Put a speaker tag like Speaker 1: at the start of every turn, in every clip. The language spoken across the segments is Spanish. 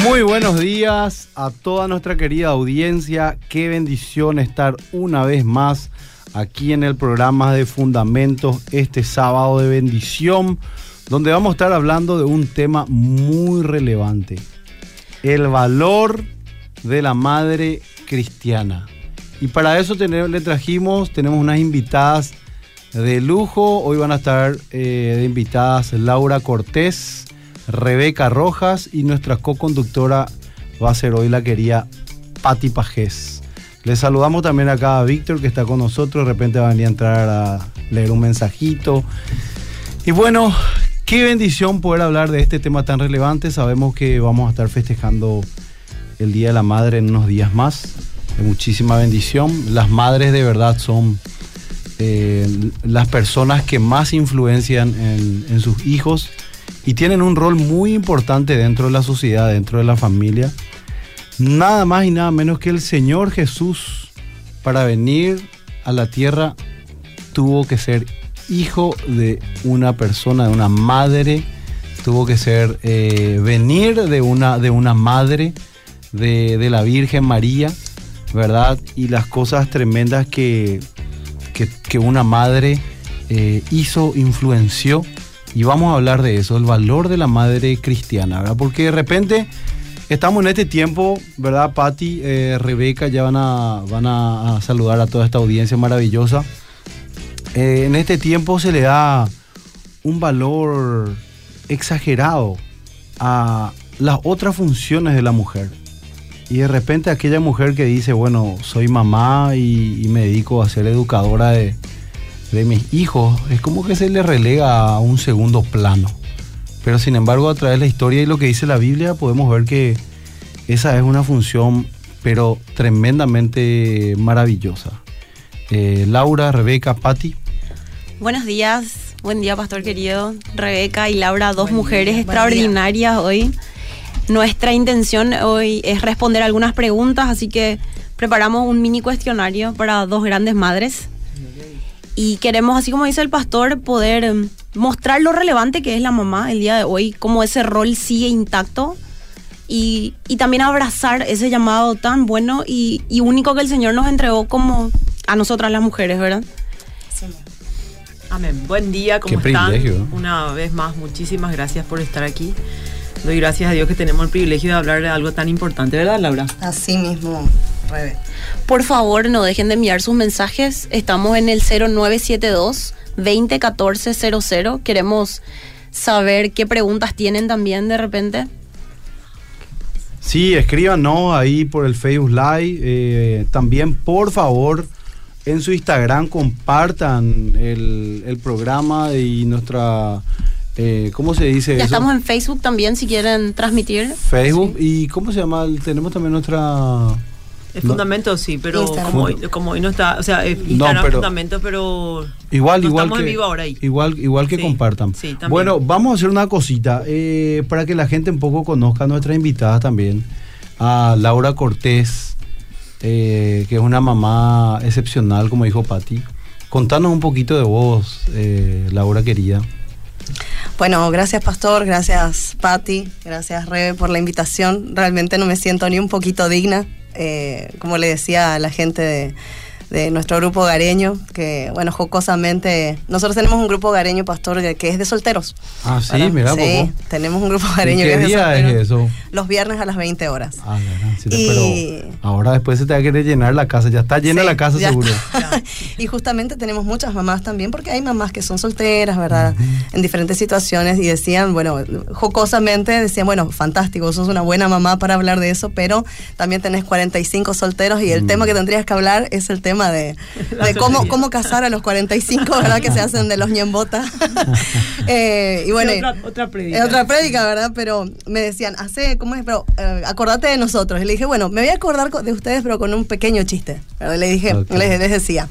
Speaker 1: Muy buenos días a toda nuestra querida audiencia. Qué bendición estar una vez más aquí en el programa de Fundamentos este sábado de bendición, donde vamos a estar hablando de un tema muy relevante. El valor de la madre cristiana. Y para eso le trajimos, tenemos unas invitadas de lujo. Hoy van a estar eh, de invitadas Laura Cortés, Rebeca Rojas y nuestra co-conductora va a ser hoy la querida Patti Pajés. Les saludamos también acá a Víctor que está con nosotros. De repente va a venir a entrar a leer un mensajito. Y bueno, qué bendición poder hablar de este tema tan relevante. Sabemos que vamos a estar festejando el Día de la Madre en unos días más. Muchísima bendición. Las madres de verdad son eh, las personas que más influencian en, sus hijos y tienen un rol muy importante dentro de la sociedad, dentro de la familia. Nada más y nada menos que el Señor Jesús para venir a la tierra tuvo que ser hijo de una persona, de una madre, tuvo que ser eh, venir de una, de una madre, de, de la Virgen María, ¿verdad? Y las cosas tremendas que, que, una madre eh, hizo, influenció. Y vamos a hablar de eso, el valor de la madre cristiana, ¿verdad? Porque de repente estamos en este tiempo, ¿verdad, Patti? Eh, Rebeca ya van a, van a, saludar a toda esta audiencia maravillosa. Eh, en este tiempo se le da un valor exagerado a las otras funciones de la mujer. Y de repente aquella mujer que dice, bueno, soy mamá y, me dedico a ser educadora de, mis hijos, es como que se le relega a un segundo plano. Pero sin embargo, a través de la historia y lo que dice la Biblia, podemos ver que esa es una función, pero tremendamente maravillosa. Eh, Laura, Rebeca, Patti.
Speaker 2: Buenos días, buen día, pastor querido. Rebeca y Laura, dos mujeres extraordinarias hoy. Nuestra intención hoy es responder algunas preguntas, así que preparamos un mini cuestionario para dos grandes madres. Y queremos, así como dice el pastor, poder em, mostrar lo relevante que es la mamá el día de hoy, cómo ese rol sigue intacto y, también abrazar ese llamado tan bueno y, único que el Señor nos entregó como a nosotras las mujeres, ¿verdad?
Speaker 3: Amén. Buen día, ¿cómo están? Una vez más, muchísimas gracias por estar aquí. Doy gracias a Dios que tenemos el privilegio de hablar de algo tan importante, ¿verdad, Laura?
Speaker 4: Así mismo, Rebe.
Speaker 2: Por favor, no dejen de enviar sus mensajes. Estamos en el 0972 201400. Queremos saber qué preguntas tienen también de repente.
Speaker 1: Sí, escríbanos ahí por el Facebook Live. Eh, también, por favor, en su Instagram compartan el, el programa y nuestra eh, ¿Cómo se dice
Speaker 2: ya estamos en Facebook también, si quieren transmitir.
Speaker 1: Facebook. ¿Y cómo se llama? Tenemos también nuestra...
Speaker 3: El fundamento sí, pero como hoy, como hoy, no está, o sea, Instagram pero, fundamento, pero
Speaker 1: igual, igual estamos que, en vivo ahora ahí. Igual, igual que compartan. bueno, vamos a hacer una cosita eh, para que la gente un poco conozca a nuestra invitada también, a Laura Cortés, eh, que es una mamá excepcional, como dijo Patti. Contanos un poquito de vos, Laura querida.
Speaker 4: Bueno, gracias Pastor, gracias Patti, gracias Rebe por la invitación. Realmente no me siento ni un poquito digna, eh, como le decía a la gente de, de nuestro grupo gareño, que bueno, jocosamente, nosotros tenemos un grupo gareño, pastor, que es de solteros.
Speaker 1: Ah, sí, mira,
Speaker 4: Sí, tenemos un grupo gareño
Speaker 1: que es de día es eso?
Speaker 4: Los viernes a las 20 horas.
Speaker 1: Ah, sí, pero ahora después se te va a querer llenar la casa, ya está llena la casa seguro.
Speaker 4: y justamente tenemos muchas mamás también, porque hay mamás que son solteras, ¿verdad? En diferentes situaciones y decían, bueno, jocosamente decían, bueno, fantástico, sos una buena mamá para hablar de eso, pero también tenés 45 solteros y el mm. tema que tendrías que hablar es el tema de, cómo, cómo casar a los 45, ¿verdad? Que se hacen de los ñembota. eh, y bueno,
Speaker 3: otra, otra prédica.
Speaker 4: Otra prédica, ¿verdad? Pero me decían, hace, ¿cómo es? Pero eh, acordate de nosotros. Y le dije, bueno, me voy a acordar de ustedes, pero con un pequeño chiste. Le dije, les, decía,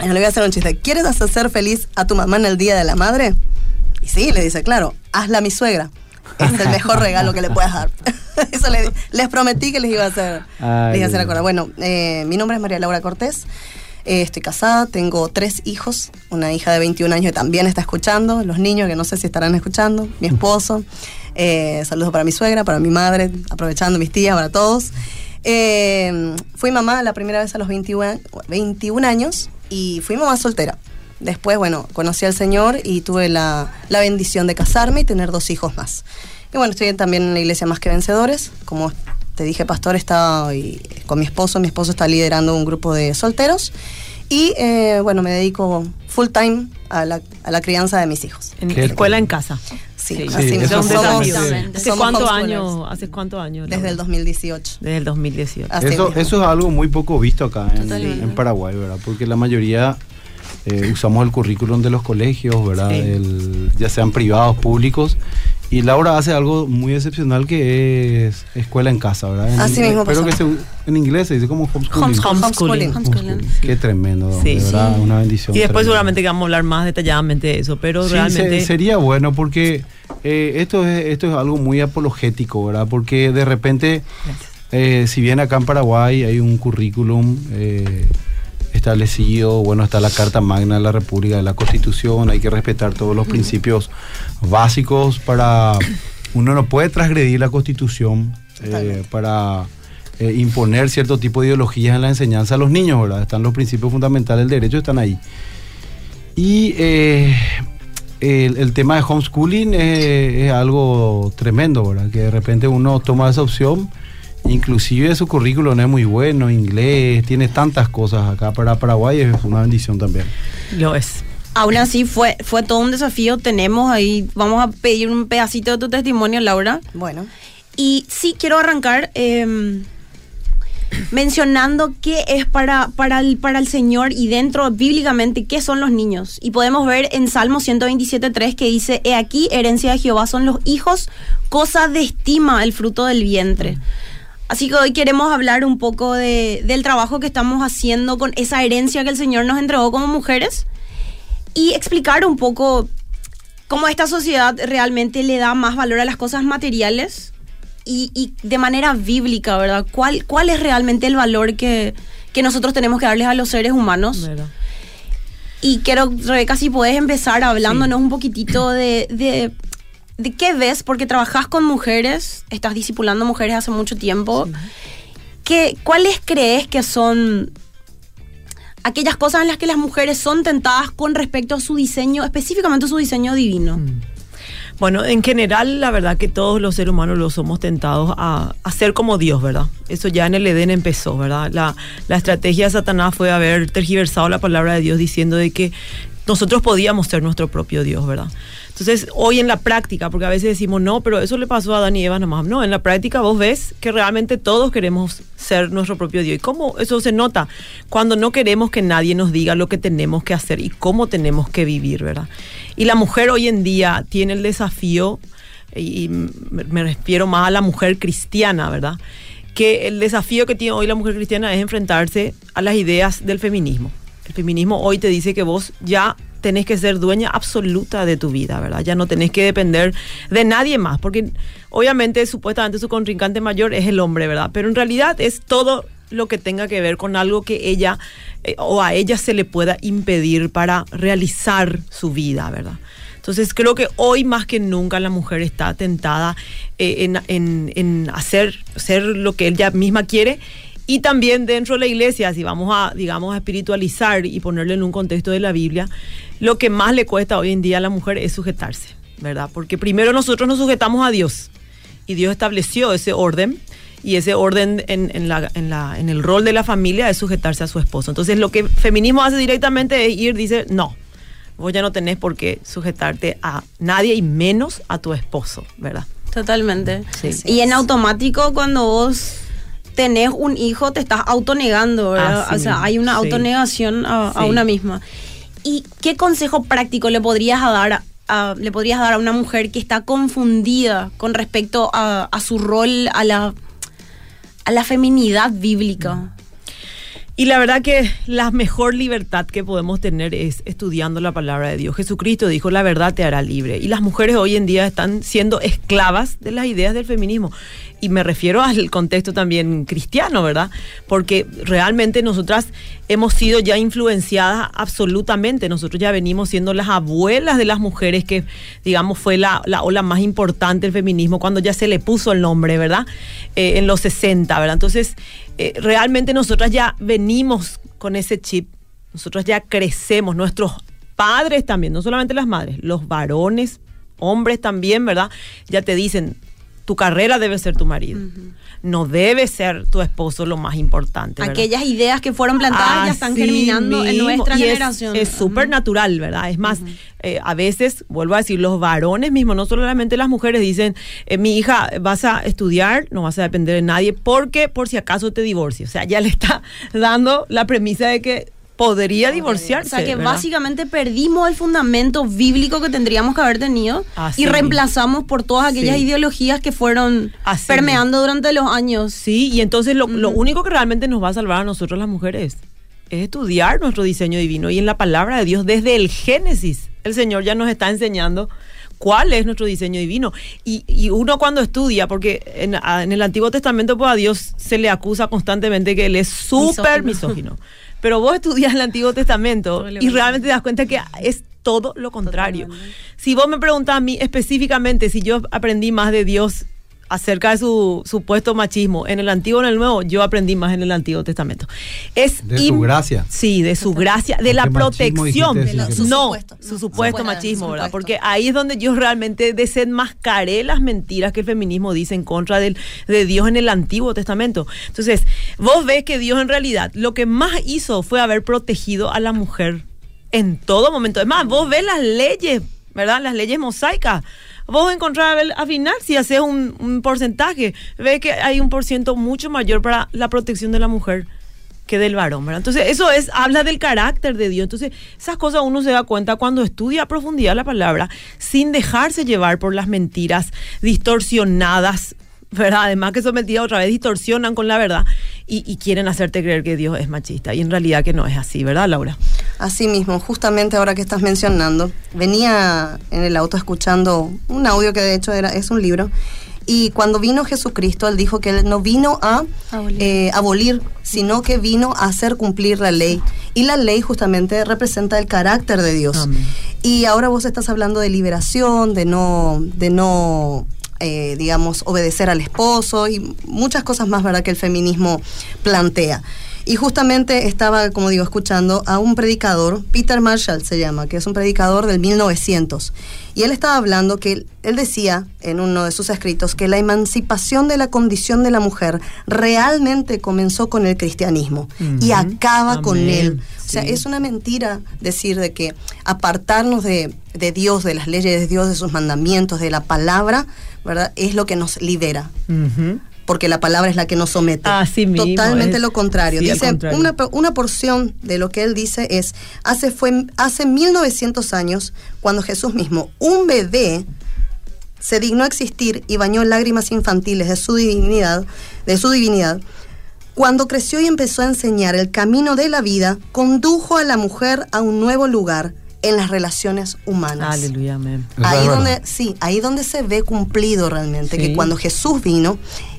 Speaker 4: le voy a hacer un chiste. ¿Quieres hacer feliz a tu mamá en el Día de la Madre? Y sí, le dice, claro, hazla mi suegra. Es el mejor regalo que le puedas dar. Eso les prometí que les iba a hacer, les iba a hacer acordar. Bueno, eh, mi nombre es María Laura Cortés. Eh, estoy casada, tengo tres hijos, una hija de 21 años que también está escuchando, los niños que no sé si estarán escuchando, mi esposo. Eh, saludos para mi suegra, para mi madre, aprovechando mis tías, para todos. Eh, fui mamá la primera vez a los 21, 21 años y fui mamá soltera. Después, bueno, conocí al Señor y tuve la, la bendición de casarme y tener dos hijos más. Y bueno, estoy también en la iglesia Más que Vencedores. Como te dije, pastor, está con mi esposo. Mi esposo está liderando un grupo de solteros. Y eh, bueno, me dedico full time a la, a la crianza de mis hijos.
Speaker 3: En escuela en casa.
Speaker 4: Sí,
Speaker 3: sí
Speaker 4: así
Speaker 3: es
Speaker 4: somos,
Speaker 3: ¿Hace cuántos años? ¿Hace cuántos años?
Speaker 4: Desde el 2018.
Speaker 3: Desde el 2018.
Speaker 1: Eso, eso, es algo muy poco visto acá en, en Paraguay, ¿verdad? Porque la mayoría eh, usamos el currículum de los colegios, ¿verdad? El, ya sean privados, públicos. Y Laura hace algo muy excepcional que es escuela en casa, ¿verdad? En,
Speaker 4: Así mismo.
Speaker 1: Pero que en inglés se dice como homeschooling.
Speaker 3: Homeschooling.
Speaker 1: homeschooling. Qué tremendo, sí, ¿verdad? Una bendición.
Speaker 3: Y después seguramente que vamos a hablar más detalladamente de eso, pero realmente...
Speaker 1: sería bueno porque eh, esto, es, esto es algo muy apologético, ¿verdad? Porque de repente, eh, si bien acá en Paraguay hay un currículum... Establecido, bueno, está la Carta Magna de la República, de la Constitución, hay que respetar todos los principios básicos para... Uno no puede transgredir la Constitución eh, para eh, imponer cierto tipo de ideologías en la enseñanza a los niños, ¿verdad? Están los principios fundamentales del derecho, están ahí. Y eh, el, tema de homeschooling es, algo tremendo, ¿verdad? Que de repente uno toma esa opción Inclusive su currículum es muy bueno, inglés, tiene tantas cosas acá para Paraguay, es una bendición también.
Speaker 3: Lo es.
Speaker 2: Aún así fue, fue todo un desafío. Tenemos ahí, vamos a pedir un pedacito de tu testimonio, Laura.
Speaker 4: Bueno.
Speaker 2: Y sí quiero arrancar em, mencionando qué es para, para, el, para el Señor y dentro bíblicamente qué son los niños. Y podemos ver en Salmo 127.3 que dice, He aquí, herencia de Jehová son los hijos, cosa de estima el fruto del vientre. Así que hoy queremos hablar un poco de, del trabajo que estamos haciendo con esa herencia que el Señor nos entregó como mujeres y explicar un poco cómo esta sociedad realmente le da más valor a las cosas materiales y, de manera bíblica, ¿verdad? ¿Cuál, ¿Cuál es realmente el valor que, nosotros tenemos que darles a los seres humanos? Y quiero, Rebeca, si puedes empezar hablándonos un poquitito de ¿de qué ves? Porque trabajas con mujeres, estás discipulando mujeres hace mucho tiempo. ¿Cuáles crees que son aquellas cosas en las que las mujeres son tentadas con respecto a su diseño, específicamente su diseño divino? Mm.
Speaker 3: Bueno, en general, la verdad que todos los seres humanos los somos tentados a, ser como Dios, ¿verdad? Eso ya en el Edén empezó, ¿verdad? La, la estrategia de Satanás fue haber tergiversado la palabra de Dios diciendo de que nosotros podíamos ser nuestro propio Dios, ¿verdad? Entonces, hoy en la práctica, porque a veces decimos, no, pero eso le pasó a Adán y Eva nomás. No, en la práctica vos ves que realmente todos queremos ser nuestro propio Dios. ¿Y cómo eso se nota? Cuando no queremos que nadie nos diga lo que tenemos que hacer y cómo tenemos que vivir, ¿verdad? Y la mujer hoy en día tiene el desafío, y me refiero más a la mujer cristiana, ¿verdad? Que el desafío que tiene hoy la mujer cristiana es enfrentarse a las ideas del feminismo. El feminismo hoy te dice que vos ya tenés que ser dueña absoluta de tu vida, ¿verdad? Ya no tenés que depender de nadie más, porque obviamente supuestamente su contrincante mayor es el hombre, ¿verdad? Pero en realidad es todo lo que tenga que ver con algo que ella eh, o a ella se le pueda impedir para realizar su vida, ¿verdad? Entonces creo que hoy más que nunca la mujer está tentada eh, en, en, hacer ser lo que ella misma quiere y también dentro de la iglesia, si vamos a, digamos, a espiritualizar y ponerlo en un contexto de la Biblia, lo que más le cuesta hoy en día a la mujer es sujetarse, ¿verdad? Porque primero nosotros nos sujetamos a Dios y Dios estableció ese orden y ese orden en, la, en, la, en el rol de la familia es sujetarse a su esposo. Entonces lo que el feminismo hace directamente es ir, dice, no, vos ya no tenés por qué sujetarte a nadie y menos a tu esposo, ¿verdad?
Speaker 2: Totalmente. Y en automático cuando vos tenés un hijo, te estás autonegando, ¿verdad? o sea, hay una autonegación a, una misma. ¿Y qué consejo práctico le podrías dar a, le podrías dar a una mujer que está confundida con respecto a, su rol, a la, a la feminidad bíblica?
Speaker 3: Y la verdad que la mejor libertad que podemos tener es estudiando la palabra de Dios. Jesucristo dijo, la verdad te hará libre. Y las mujeres hoy en día están siendo esclavas de las ideas del feminismo. Y me refiero al contexto también cristiano, ¿verdad? Porque realmente nosotras hemos sido ya influenciadas absolutamente. Nosotros ya venimos siendo las abuelas de las mujeres, que digamos fue la, ola más importante del feminismo cuando ya se le puso el nombre, ¿verdad? Eh, en los 60, ¿verdad? Entonces, eh, realmente nosotras ya venimos con ese chip, nosotros ya crecemos, nuestros padres también, no solamente las madres, los varones, hombres también, ¿verdad? Ya te dicen, tu carrera debe ser tu marido. No debe ser tu esposo lo más importante.
Speaker 2: Aquellas ideas que fueron plantadas ya están germinando en nuestra generación.
Speaker 3: Es súper natural, ¿verdad? Es más, eh, a veces, vuelvo a decir, los varones mismos, no solamente las mujeres, dicen, eh, mi hija, vas a estudiar, no vas a depender de nadie, porque por si acaso te divorcio. O sea, ya le está dando la premisa de que podría divorciarse.
Speaker 2: O sea que básicamente perdimos el fundamento bíblico que tendríamos que haber tenido y reemplazamos por todas aquellas ideologías que fueron permeando durante los años.
Speaker 3: Sí, y entonces lo, lo, único que realmente nos va a salvar a nosotros las mujeres es estudiar nuestro diseño divino y en la palabra de Dios desde el Génesis. El Señor ya nos está enseñando cuál es nuestro diseño divino. Y, y uno cuando estudia, porque en, en, el Antiguo Testamento pues a Dios se le acusa constantemente que Él es súper misógino. Pero vos estudias el Antiguo Testamento y realmente te das cuenta que es todo lo contrario. Si vos me preguntas a mí específicamente si yo aprendí más de Dios acerca de su supuesto machismo en el Antiguo o en el Nuevo, yo aprendí más en el Antiguo Testamento.
Speaker 1: Es de su gracia.
Speaker 3: Sí, de su gracia, de la protección. no, su supuesto machismo, ¿verdad? Porque ahí es donde yo realmente desenmascaré las mentiras que el feminismo dice en contra del, de Dios en el Antiguo Testamento. Entonces, vos ves que Dios en realidad lo que más hizo fue haber protegido a la mujer en todo momento. Es más, vos ves las leyes, ¿verdad? Las leyes mosaicas vos encontrar al final, si haces un, porcentaje, ves que hay un por ciento mucho mayor para la protección de la mujer que del varón, ¿verdad? Entonces, eso es, habla del carácter de Dios. Entonces, esas cosas uno se da cuenta cuando estudia a profundidad la palabra, sin dejarse llevar por las mentiras distorsionadas ¿verdad? Además que sometidas otra vez distorsionan con la verdad y, quieren hacerte creer que Dios es machista. Y en realidad que no es así, ¿verdad, Laura?
Speaker 4: Así mismo, justamente ahora que estás mencionando, venía en el auto escuchando un audio que de hecho era, es un libro. Y cuando vino Jesucristo, él dijo que él no vino a abolir, eh, sino que vino a hacer cumplir la ley. Y la ley justamente representa el carácter de Dios. Y ahora vos estás hablando de liberación, de no, de no eh, digamos, obedecer al esposo y muchas cosas más, ¿verdad?, que el feminismo plantea. Y justamente estaba, como digo, escuchando a un predicador, Peter Marshall se llama, que es un predicador del 1900. Y él estaba hablando que él decía en uno de sus escritos que la emancipación de la condición de la mujer realmente comenzó con el cristianismo y acaba con él. O sea, es una mentira decir de que apartarnos de, Dios, de las leyes de Dios, de sus mandamientos, de la palabra, ¿verdad? Es lo que nos libera. Porque la palabra es la que nos somete. Totalmente lo contrario. dice, Una, porción de lo que él dice es, hace, fue, hace 1900 años, cuando Jesús mismo, un bebé, se dignó a existir y bañó lágrimas infantiles de su divinidad, de su divinidad, cuando creció y empezó a enseñar el camino de la vida, condujo a la mujer a un nuevo lugar en las relaciones humanas.
Speaker 3: Aleluya, amén.
Speaker 4: Ahí donde, sí, ahí donde se ve cumplido realmente que cuando Jesús vino,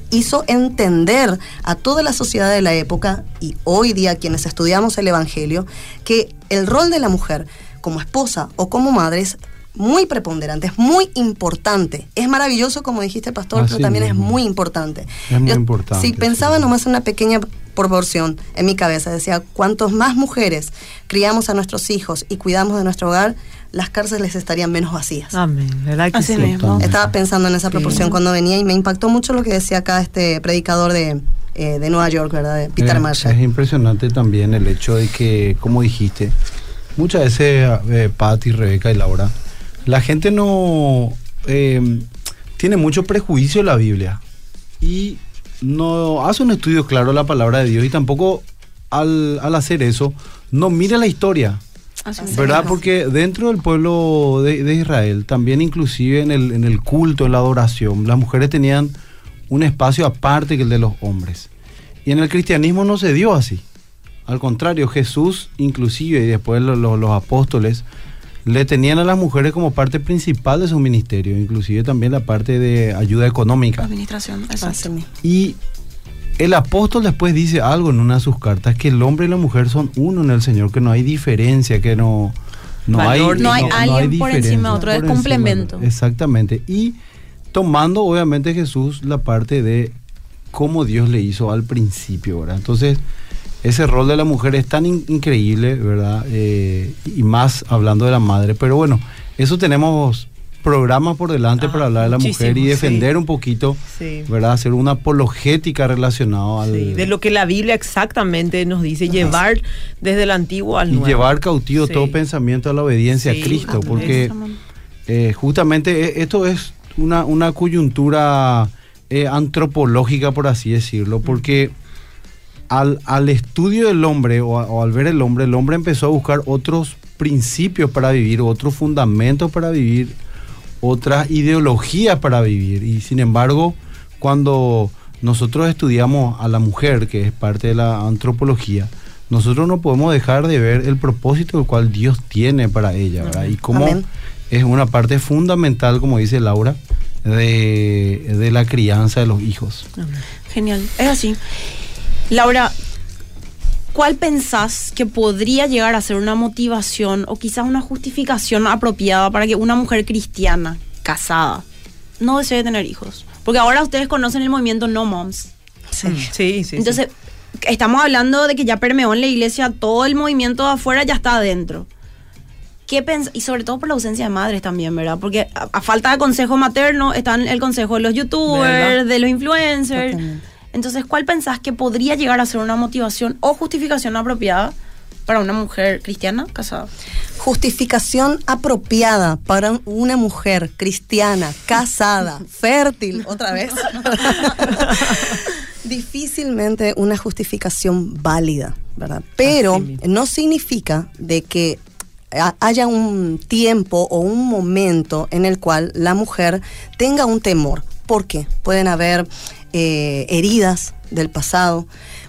Speaker 4: hizo entender a toda la sociedad de la época y hoy día quienes estudiamos el Evangelio, que el rol de la mujer como esposa o como madre es muy preponderante, es muy importante. Es maravilloso, como dijiste, pastor, pero también es muy importante.
Speaker 1: Es muy importante.
Speaker 4: Si pensaba nomás en una pequeña proporción en mi cabeza, decía, cuantos más mujeres criamos a nuestros hijos y cuidamos de nuestro hogar, las cárceles estarían menos vacías.
Speaker 3: Amén, ¿verdad que
Speaker 4: Así Mismo. Estaba pensando en esa proporción cuando venía y me impactó mucho lo que decía acá este predicador de, eh, de Nueva York, ¿verdad? De Peter Marshall.
Speaker 1: Es impresionante también el hecho de que, como dijiste, muchas veces eh, Patti, Rebeca y Laura, la gente no eh, tiene mucho prejuicio de la Biblia y no hace un estudio claro de la palabra de Dios y tampoco al, hacer eso no mira la historia. ¿Verdad? Porque dentro del pueblo de, Israel, también inclusive en el, en el culto, en la adoración, las mujeres tenían un espacio aparte que el de los hombres. Y en el cristianismo no se dio así. Al contrario, Jesús inclusive y después lo- lo- los apóstoles le tenían a las mujeres como parte principal de su ministerio, inclusive también la parte de ayuda económica.
Speaker 2: Administración, exacto.
Speaker 1: Y el apóstol después dice algo en una de sus cartas, que el hombre y la mujer son uno en el Señor, que no hay diferencia, que no, no
Speaker 3: Valor,
Speaker 1: hay...
Speaker 2: No hay alguien por
Speaker 1: diferencia,
Speaker 2: encima de otro, es
Speaker 1: por
Speaker 2: complemento.
Speaker 1: Exactamente. Y tomando obviamente Jesús la parte de cómo Dios le hizo al principio, ¿verdad? Entonces, ese rol de la mujer es tan in- increíble, ¿verdad? Eh, y más hablando de la madre. Pero bueno, eso tenemos programas por delante
Speaker 3: Ah,
Speaker 1: para hablar de la mujer y defender
Speaker 3: sí.
Speaker 1: un poquito,
Speaker 3: Sí.
Speaker 1: ¿verdad? Hacer una apologética relacionada al...
Speaker 3: Sí, de lo que la Biblia exactamente nos dice, llevar desde el antiguo al
Speaker 1: y
Speaker 3: nuevo.
Speaker 1: llevar cautivo
Speaker 3: Sí.
Speaker 1: todo pensamiento a la obediencia
Speaker 3: Sí,
Speaker 1: a Cristo,
Speaker 3: amén.
Speaker 1: porque eh, justamente eh, esto es una, una coyuntura eh, antropológica, por así decirlo, porque al, al estudio del hombre o, a- o al ver el hombre, el hombre empezó a buscar otros principios para vivir, otros fundamentos para vivir, otras ideologías para vivir. Y sin embargo, cuando nosotros estudiamos a la mujer, que es parte de la antropología, nosotros no podemos dejar de ver el propósito el cual Dios tiene para ella, ¿verdad? Y cómo
Speaker 4: Amén.
Speaker 1: es una parte fundamental, como dice Laura, de, de la crianza de los hijos.
Speaker 2: Genial, es así. Laura, ¿cuál pensás que podría llegar a ser una motivación o quizás una justificación apropiada para que una mujer cristiana, casada, no desee tener hijos? Porque ahora ustedes conocen el movimiento No Moms.
Speaker 4: Sí.
Speaker 3: Sí, sí. sí.
Speaker 2: Entonces, estamos hablando de que ya permeó en la iglesia, todo el movimiento de afuera ya está adentro. ¿Qué pens y sobre todo por la ausencia de madres también, ¿verdad? Porque a, a falta de consejo materno están el consejo de los youtubers,
Speaker 3: ¿Verdad?
Speaker 2: de los influencers.
Speaker 4: Totalmente.
Speaker 2: Entonces, ¿cuál pensás que podría llegar a ser una motivación o justificación apropiada para una mujer cristiana casada?
Speaker 4: Justificación apropiada para una mujer cristiana, casada, fértil, otra vez. Difícilmente una justificación válida, ¿verdad? Pero no significa de que ha- haya un tiempo o un momento en el cual la mujer tenga un temor. ¿Por qué? Pueden haber eh, heridas del pasado,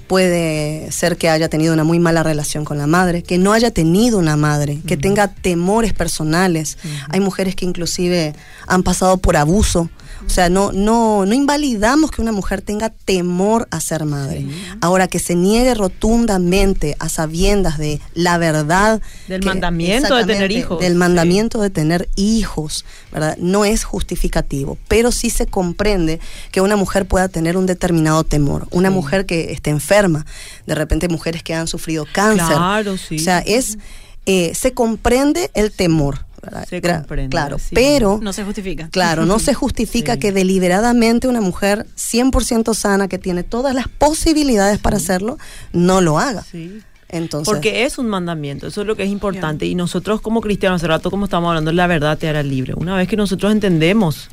Speaker 4: puede ser que haya tenido una muy mala relación con la madre, que no haya tenido una madre, que tenga temores personales. Hay mujeres que inclusive han pasado por abuso. O sea, no, no, no invalidamos que una mujer tenga temor a ser madre. Ahora, que se niegue rotundamente a sabiendas de la verdad.
Speaker 3: Del
Speaker 4: que-
Speaker 3: mandamiento de tener hijos.
Speaker 4: Del
Speaker 3: Sí.
Speaker 4: mandamiento de tener hijos, ¿verdad? No es justificativo, pero sí se comprende que una mujer pueda tener un determinado temor. Una mujer que esté enferma, de repente mujeres que han sufrido cáncer.
Speaker 3: Claro, sí.
Speaker 4: O sea, es, eh, se comprende el temor.
Speaker 3: Se comprende,
Speaker 4: Claro,
Speaker 3: sí.
Speaker 4: pero...
Speaker 2: No se justifica.
Speaker 4: Claro, no se justifica
Speaker 3: Sí.
Speaker 4: que deliberadamente una mujer 100% sana, que tiene todas las posibilidades para hacerlo, no lo haga.
Speaker 3: Sí.
Speaker 4: Entonces,
Speaker 3: Porque es un mandamiento, eso es lo que es importante. Y nosotros como cristianos, hace rato como estamos hablando, la verdad te hará libre. Una vez que nosotros entendemos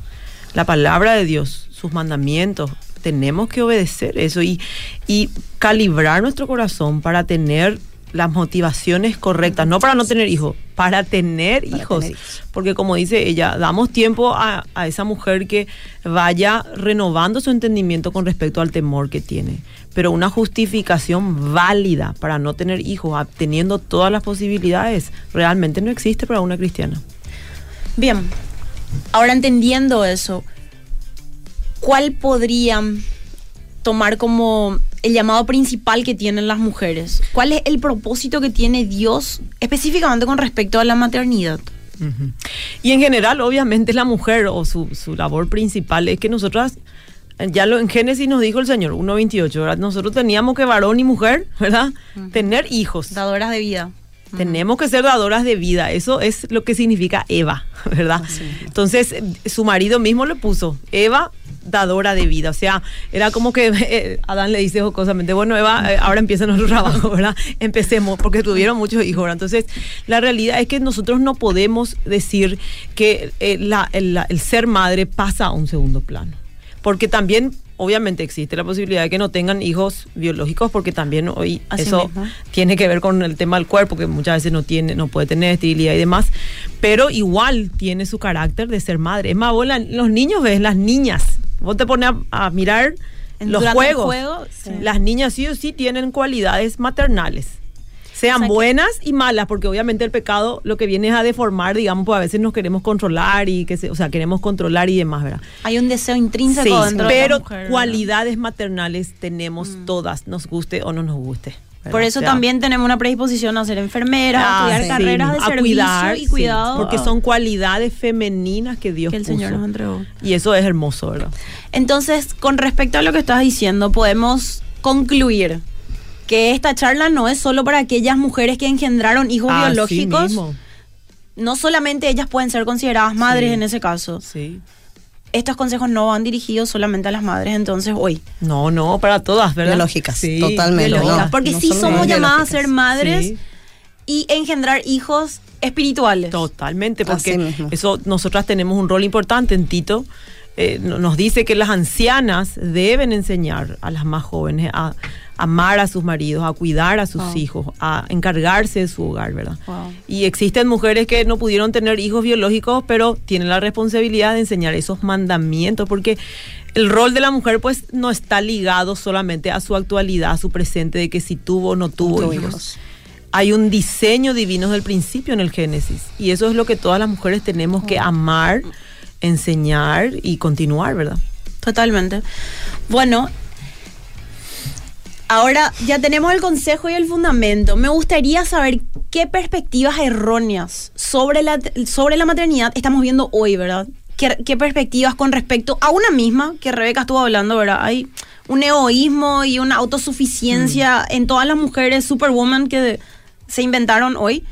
Speaker 3: la palabra de Dios, sus mandamientos, tenemos que obedecer eso y, y calibrar nuestro corazón para tener las motivaciones correctas, no para no tener hijos, para tener
Speaker 4: Para
Speaker 3: hijos.
Speaker 4: tener hijos.
Speaker 3: Porque como dice ella, damos tiempo a, a esa mujer que vaya renovando su entendimiento con respecto al temor que tiene. Pero una justificación válida para no tener hijos, teniendo todas las posibilidades, realmente no existe para una cristiana.
Speaker 2: Bien, ahora entendiendo eso, ¿cuál podrían tomar como el llamado principal que tienen las mujeres? ¿Cuál es el propósito que tiene Dios específicamente con respecto a la maternidad?
Speaker 3: Y en general, obviamente, la mujer o su, su labor principal es que nosotras, ya lo en Génesis nos dijo el Señor, 1.28, ¿verdad? Nosotros teníamos que varón y mujer, ¿verdad? Tener hijos.
Speaker 2: Dadoras de vida.
Speaker 3: Tenemos que ser dadoras de vida, eso es lo que significa Eva, ¿verdad? Entonces, su marido mismo le puso, Eva, dadora de vida, o sea, era como que eh, Adán le dice jocosamente, bueno, Eva, eh, ahora empieza nuestro trabajo, ¿verdad? Empecemos, porque tuvieron muchos hijos. Entonces, la realidad es que nosotros no podemos decir que eh, el ser madre pasa a un segundo plano, porque también... Obviamente existe la posibilidad de que no tengan hijos biológicos porque también hoy
Speaker 2: Así
Speaker 3: eso
Speaker 2: mismo.
Speaker 3: tiene que ver con el tema del cuerpo, que muchas veces no tiene, no puede tener esterilidad y demás, pero igual tiene su carácter de ser madre. Es más, vos la- los niños ves, las niñas, vos te pones a, a mirar
Speaker 2: En-
Speaker 3: los juegos.
Speaker 2: juego, sí.
Speaker 3: Las niñas sí o sí tienen cualidades maternales. Sean
Speaker 2: O sea que-
Speaker 3: buenas y malas, porque obviamente el pecado lo que viene es a deformar, digamos, pues a veces nos queremos controlar y que se, o sea, queremos controlar y demás, ¿verdad?
Speaker 2: Hay un deseo intrínseco
Speaker 3: Sí,
Speaker 2: dentro de
Speaker 3: pero
Speaker 2: la mujer, ¿verdad?
Speaker 3: cualidades maternales tenemos todas, nos guste o no nos guste.
Speaker 2: Por eso
Speaker 3: O sea,
Speaker 2: también tenemos una predisposición a ser enfermeras, a
Speaker 3: ah,
Speaker 2: estudiar
Speaker 3: sí,
Speaker 2: carreras de
Speaker 3: a
Speaker 2: servicio
Speaker 3: cuidar,
Speaker 2: y
Speaker 3: sí,
Speaker 2: cuidado.
Speaker 3: porque
Speaker 2: ah,
Speaker 3: son cualidades femeninas que Dios
Speaker 2: que el Señor nos entregó.
Speaker 3: Y eso es hermoso, ¿verdad?
Speaker 2: Entonces, con respecto a lo que estás diciendo, podemos concluir que esta charla no es solo para aquellas mujeres que engendraron hijos biológicos.
Speaker 3: mismo.
Speaker 2: No solamente ellas pueden ser consideradas madres
Speaker 3: Sí.
Speaker 2: en ese caso.
Speaker 3: Sí.
Speaker 2: Estos consejos no van dirigidos solamente a las madres, entonces hoy.
Speaker 3: No, no, para todas, ¿verdad?
Speaker 4: Biológicas, totalmente.
Speaker 2: biológicas,
Speaker 4: no,
Speaker 2: porque
Speaker 4: no
Speaker 2: sí somos llamadas a ser madres
Speaker 3: Sí.
Speaker 2: y engendrar hijos espirituales.
Speaker 3: Totalmente, porque eso nosotras tenemos un rol importante en Tito. eh, no- nos dice que las ancianas deben enseñar a las más jóvenes a amar a sus maridos, a cuidar a sus
Speaker 2: Wow.
Speaker 3: hijos, a encargarse de su hogar, ¿verdad?
Speaker 2: Wow.
Speaker 3: Y existen mujeres que no pudieron tener hijos biológicos, pero tienen la responsabilidad de enseñar esos mandamientos, porque el rol de la mujer pues no está ligado solamente a su actualidad, a su presente, de que si tuvo o no tuvo hijos.
Speaker 4: hijos.
Speaker 3: Hay un diseño divino desde el principio en el Génesis. Y eso es lo que todas las mujeres tenemos que amar, enseñar y continuar, ¿verdad?
Speaker 2: Totalmente. Bueno, ahora ya tenemos el consejo y el fundamento. Me gustaría saber qué perspectivas erróneas sobre la, sobre la maternidad estamos viendo hoy, ¿verdad? ¿Qué, qué perspectivas con respecto a una misma, que Rebeca estuvo hablando, ¿verdad? Hay un egoísmo y una autosuficiencia en todas las mujeres superwoman que se inventaron hoy.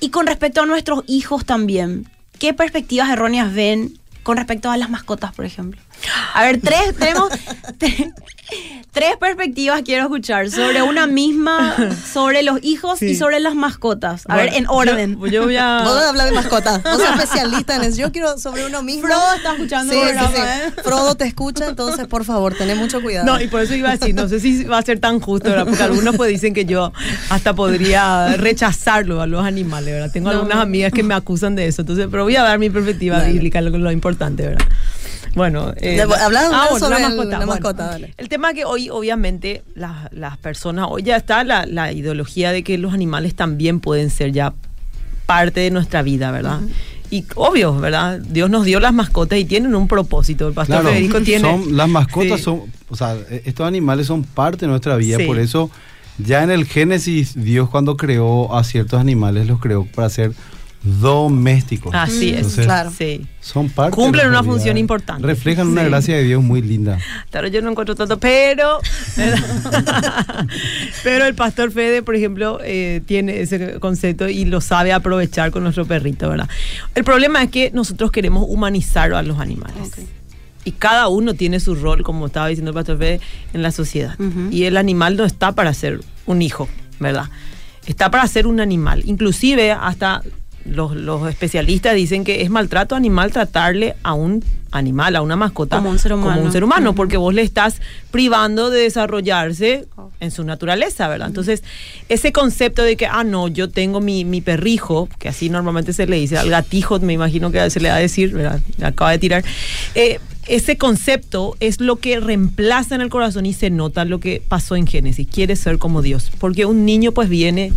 Speaker 2: Y con respecto a nuestros hijos también, ¿qué perspectivas erróneas ven con respecto a las mascotas, por ejemplo? A ver, tres, tenemos tre- tres perspectivas quiero escuchar sobre una misma, sobre los hijos y sobre las mascotas. A ver, en orden.
Speaker 3: Yo, yo voy a...
Speaker 4: Vos hablar de mascotas. Vos sos especialista en eso. Yo quiero sobre uno mismo.
Speaker 2: Frodo está escuchando
Speaker 4: Sí,
Speaker 2: el
Speaker 4: sí,
Speaker 2: programa,
Speaker 4: sí.
Speaker 2: ¿eh?
Speaker 4: Frodo te escucha, entonces por favor, ten mucho cuidado.
Speaker 3: No, y por eso iba a decir, no sé si va a ser tan justo, ¿verdad? Porque algunos pues dicen que yo hasta podría rechazarlo a los animales, ¿verdad? Tengo
Speaker 2: No.
Speaker 3: algunas amigas que me acusan de eso, entonces, pero voy a dar mi perspectiva bíblica, lo, lo importante, ¿verdad? Bueno, eh,
Speaker 4: De- habla- habla
Speaker 3: bueno,
Speaker 4: sobre
Speaker 3: la
Speaker 4: el-
Speaker 3: mascota, bueno.
Speaker 4: dale.
Speaker 3: El tema que hoy, obviamente, las, las personas, hoy ya está la, la ideología de que los animales también pueden ser ya parte de nuestra vida, ¿verdad? Y obvio, ¿verdad? Dios nos dio las mascotas y tienen un propósito. El pastor
Speaker 1: Claro,
Speaker 3: Federico tiene.
Speaker 1: son, las mascotas
Speaker 3: Sí.
Speaker 1: son, o sea, e- estos animales son parte de nuestra vida,
Speaker 3: Sí.
Speaker 1: por eso ya en el Génesis Dios cuando creó a ciertos animales los creó para ser domésticos.
Speaker 3: Así es,
Speaker 1: Entonces,
Speaker 4: claro.
Speaker 3: Sí.
Speaker 1: Son parte
Speaker 3: Cumplen una función importante.
Speaker 1: Reflejan una gracia de Dios muy linda.
Speaker 3: Claro, yo no encuentro tanto, pero. ¿verdad? pero el pastor Fede, por ejemplo, eh, tiene ese concepto y lo sabe aprovechar con nuestro perrito, ¿verdad? El problema es que nosotros queremos humanizar a los animales. Y cada uno tiene su rol, como estaba diciendo el pastor Fede, en la sociedad. Y el animal no está para ser un hijo, ¿verdad? Está para ser un animal. Inclusive hasta los, los especialistas dicen que es maltrato animal tratarle a un animal, a una mascota,
Speaker 2: Como un ser
Speaker 3: como
Speaker 2: humano.
Speaker 3: un ser humano,
Speaker 2: Ujú.
Speaker 3: porque vos le estás privando de desarrollarse en su naturaleza, ¿verdad? Entonces, ese concepto de que, ah, no, yo tengo mi, mi perrijo, que así normalmente se le dice, al gatijo, me imagino que se le va a decir, ¿verdad? Acaba de tirar. Eh, ese concepto es lo que reemplaza en el corazón y se nota lo que pasó en Génesis. Quiere ser como Dios. Porque un niño, pues, viene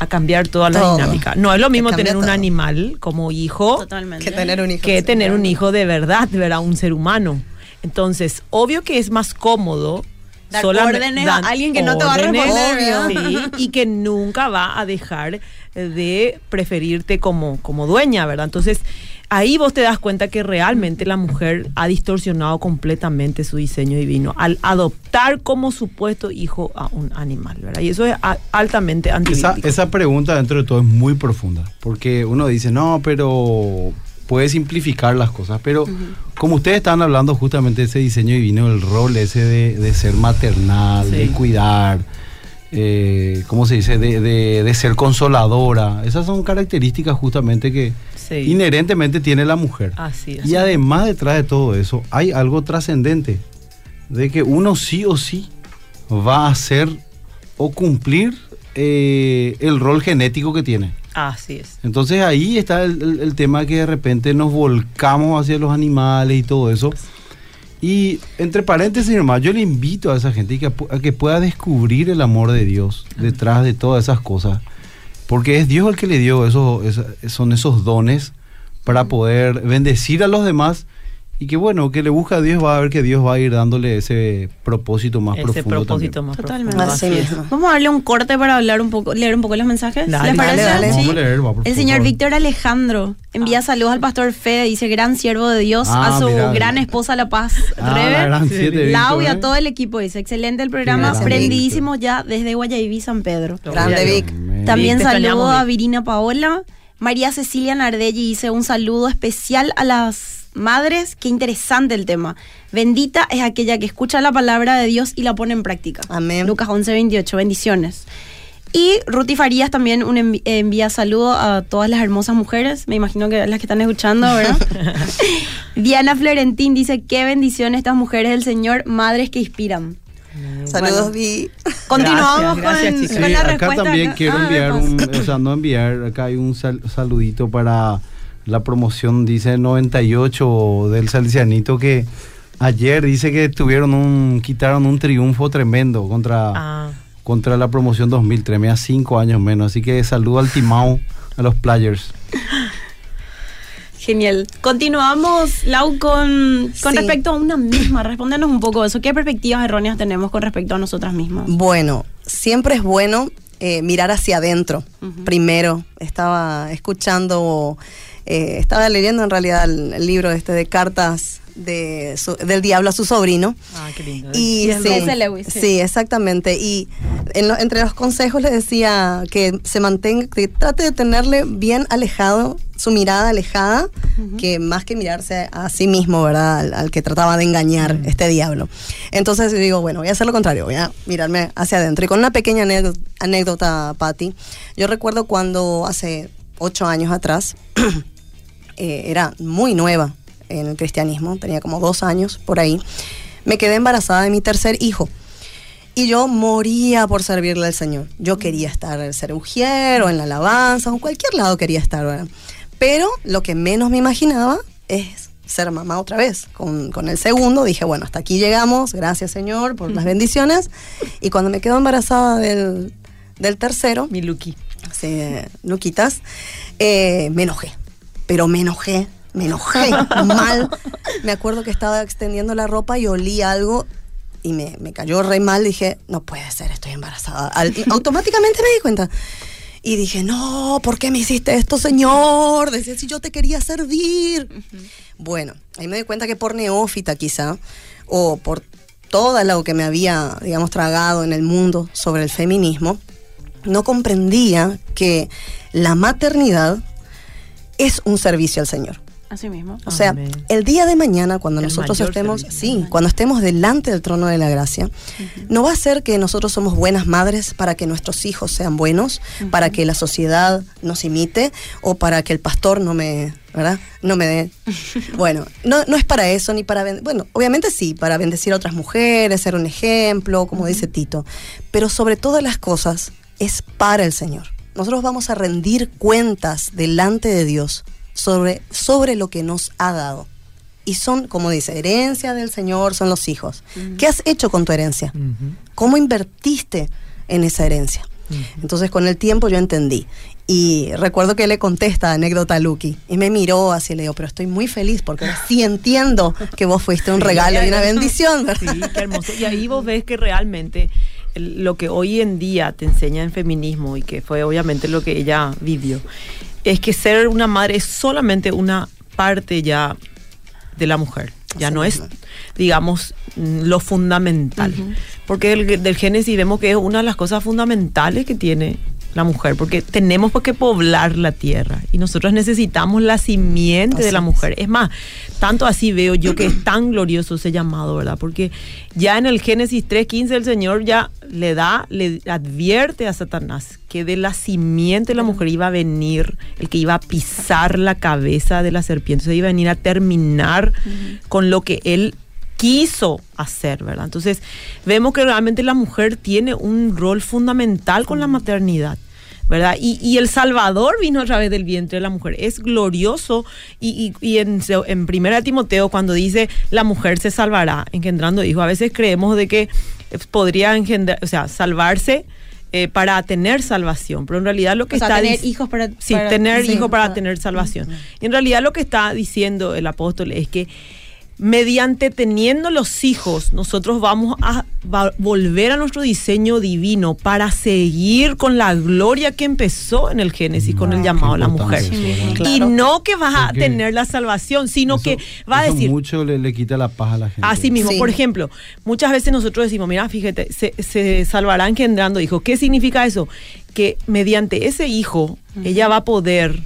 Speaker 3: a cambiar toda la
Speaker 4: Todo.
Speaker 3: dinámica. No es lo mismo tener un animal como hijo
Speaker 2: Totalmente.
Speaker 4: que tener un hijo.
Speaker 3: que tener un hijo de verdad, ¿verdad? Un ser humano. Entonces, obvio que es más cómodo.
Speaker 2: Dar órdenes a alguien que no te va a responder, ¿verdad?
Speaker 3: sí, y que nunca va a dejar de preferirte como, como dueña, ¿verdad? Entonces, ahí vos te das cuenta que realmente la mujer ha distorsionado completamente su diseño divino al adoptar como supuesto hijo a un animal, ¿verdad? Y eso es a- altamente
Speaker 1: Esa,
Speaker 3: antibíblico.
Speaker 1: esa pregunta dentro de todo es muy profunda, porque uno dice, no, pero puede simplificar las cosas, pero como ustedes estaban hablando justamente de ese diseño divino, el rol ese de, de ser maternal,
Speaker 3: Sí.
Speaker 1: de cuidar, eh, ¿cómo se dice? De, de- de ser consoladora, esas son características justamente que
Speaker 3: Sí.
Speaker 1: inherentemente tiene la mujer.
Speaker 3: Así es.
Speaker 1: Y además detrás de todo eso hay algo trascendente, de que uno sí o sí va a hacer o cumplir eh, el rol genético que tiene.
Speaker 3: Así es.
Speaker 1: Entonces ahí está el, el- el tema que de repente nos volcamos hacia los animales y todo eso. Y entre paréntesis, hermano, yo le invito a esa gente que, a que pueda descubrir el amor de Dios detrás de todas esas cosas. Porque es Dios el que le dio esos, son esos dones para poder bendecir a los demás y que bueno, que le busca a Dios va a ver que Dios va a ir dándole ese propósito más ese propósito más
Speaker 2: Totalmente. Vamos a darle un corte para hablar un poco, leer un poco los mensajes. ¿Les parece? Vamos a leer, El señor Víctor Alejandro envía ah. saludos al pastor Fede, dice gran siervo de Dios, ah, a su gran esposa La Paz, ah, Rebe, Lau y a ¿eh? todo el equipo, dice, excelente el programa, prendidísimo ya desde Guayabiví, San Pedro.
Speaker 4: Grande Vic.
Speaker 2: También saludo a Virina Paola. María Cecilia Nardelli dice un saludo especial a las madres, qué interesante el tema. Bendita es aquella que escucha la palabra de Dios y la pone en práctica.
Speaker 4: Amén.
Speaker 2: Lucas 11, 28, bendiciones. Y Ruti Farías también un envía saludo a todas las hermosas mujeres, me imagino que las que están escuchando, ¿verdad? Diana Florentín dice, qué bendición estas mujeres del Señor, madres que inspiran.
Speaker 4: Saludos, Vi.
Speaker 2: Continuamos con, la respuesta.
Speaker 1: Acá también quiero ah, enviar un, o sea, no enviar, acá hay un saludito para la promoción dice 98 del Salicianito que ayer dice que tuvieron un quitaron un triunfo tremendo contra ah. contra la promoción 2003, me cinco años menos, así que saludo al Timao a los players.
Speaker 2: Genial. Continuamos, Lau, con, con respecto a una misma. Respóndenos un poco eso. ¿Qué perspectivas erróneas tenemos con respecto a nosotras mismas?
Speaker 4: Bueno, siempre es bueno eh, mirar hacia adentro. Primero, estaba escuchando eh, estaba leyendo en realidad el, libro este de cartas de del diablo a su sobrino.
Speaker 2: Ah, qué lindo.
Speaker 4: Y sí, exactamente. Y entre los consejos le decía que se mantenga, que trate de tenerle bien alejado, su mirada alejada, que más que mirarse a sí mismo, ¿verdad? Al, que trataba de engañar este diablo. Entonces digo, bueno, voy a hacer lo contrario, voy a mirarme hacia adentro. Y con una pequeña anécdota, anécdota Patti, yo recuerdo cuando hace ocho años atrás, Eh, era muy nueva en el cristianismo, tenía como dos años por ahí, me quedé embarazada de mi tercer hijo. Y yo moría por servirle al Señor. Yo quería estar en el ser o en la alabanza, o en cualquier lado quería estar. Pero lo que menos me imaginaba es ser mamá otra vez. Con, con, el segundo dije, bueno, hasta aquí llegamos, gracias Señor por las bendiciones. Y cuando me quedo embarazada del, del tercero,
Speaker 2: mi Luqui,
Speaker 4: sí, Luquitas, eh, me enojé pero me enojé, me enojé mal. Me acuerdo que estaba extendiendo la ropa y olí algo y me, cayó re mal. Dije, no puede ser, estoy embarazada. automáticamente me di cuenta. Y dije, no, ¿por qué me hiciste esto, Señor? Decía, si yo te quería servir. Bueno, ahí me di cuenta que por neófita quizá, o por todo lo que me había, digamos, tragado en el mundo sobre el feminismo, no comprendía que la maternidad es un servicio al Señor.
Speaker 2: Así mismo.
Speaker 4: O sea, el día de mañana, cuando nosotros estemos, sí, cuando estemos delante del trono de la gracia, no va a ser que nosotros somos buenas madres para que nuestros hijos sean buenos, para que la sociedad nos imite o para que el pastor no me, ¿verdad? No me dé. bueno, no, no es para eso ni para, bueno, obviamente sí, para bendecir a otras mujeres, ser un ejemplo, como dice Tito, pero sobre todas las cosas es para el Señor nosotros vamos a rendir cuentas delante de Dios sobre, sobre lo que nos ha dado. Y son, como dice, herencia del Señor, son los hijos. ¿Qué has hecho con tu herencia? ¿Cómo invertiste en esa herencia? Entonces con el tiempo yo entendí. Y recuerdo que le contesta anécdota a Lucky y me miró así y le digo, pero estoy muy feliz porque sí entiendo que vos fuiste un regalo y una bendición.
Speaker 3: Sí, qué hermoso. Y ahí vos ves que realmente lo que hoy en día te enseña en feminismo y que fue obviamente lo que ella vivió, es que ser una madre es solamente una parte ya de la mujer. Ya no es, digamos, lo fundamental. Porque del, del Génesis vemos que es una de las cosas fundamentales que tiene la mujer, porque tenemos que poblar la tierra y nosotros necesitamos la simiente de la mujer. Es. más, tanto así veo yo que es tan glorioso ese llamado, ¿verdad? Porque ya en el Génesis 3.15 el Señor ya le da, le advierte a Satanás que de la simiente de la mujer iba a venir el que iba a pisar la cabeza de la serpiente, se iba a venir a terminar con lo que él quiso hacer, ¿verdad? Entonces, vemos que realmente la mujer tiene un rol fundamental con la maternidad. ¿verdad? Y, y el Salvador vino a través del vientre de la mujer. Es glorioso. Y, y, y en, en Primera Timoteo, cuando dice la mujer se salvará engendrando hijos, a veces creemos de que podría engendrar, o sea, salvarse. Eh, para tener salvación, pero en realidad lo que
Speaker 2: O sea,
Speaker 3: está
Speaker 2: tener hijos para-
Speaker 3: sí,
Speaker 2: para-
Speaker 3: tener
Speaker 2: sí,
Speaker 3: hijos para
Speaker 2: para-
Speaker 3: tener salvación. Y en realidad lo que está diciendo el apóstol es que mediante teniendo los hijos, nosotros vamos a va- volver a nuestro diseño divino para seguir con la gloria que empezó en el Génesis, con el llamado a la mujer. Y
Speaker 4: Claro.
Speaker 3: no que vas a tener la salvación, sino
Speaker 1: Eso-
Speaker 3: que va a decir,
Speaker 1: mucho le, le quita la paz a la gente.
Speaker 3: Así mismo,
Speaker 4: Sí.
Speaker 3: por ejemplo, muchas veces nosotros decimos, mira, fíjate, se, se salvará engendrando hijos. ¿Qué significa eso? Que mediante ese hijo, ella va a poder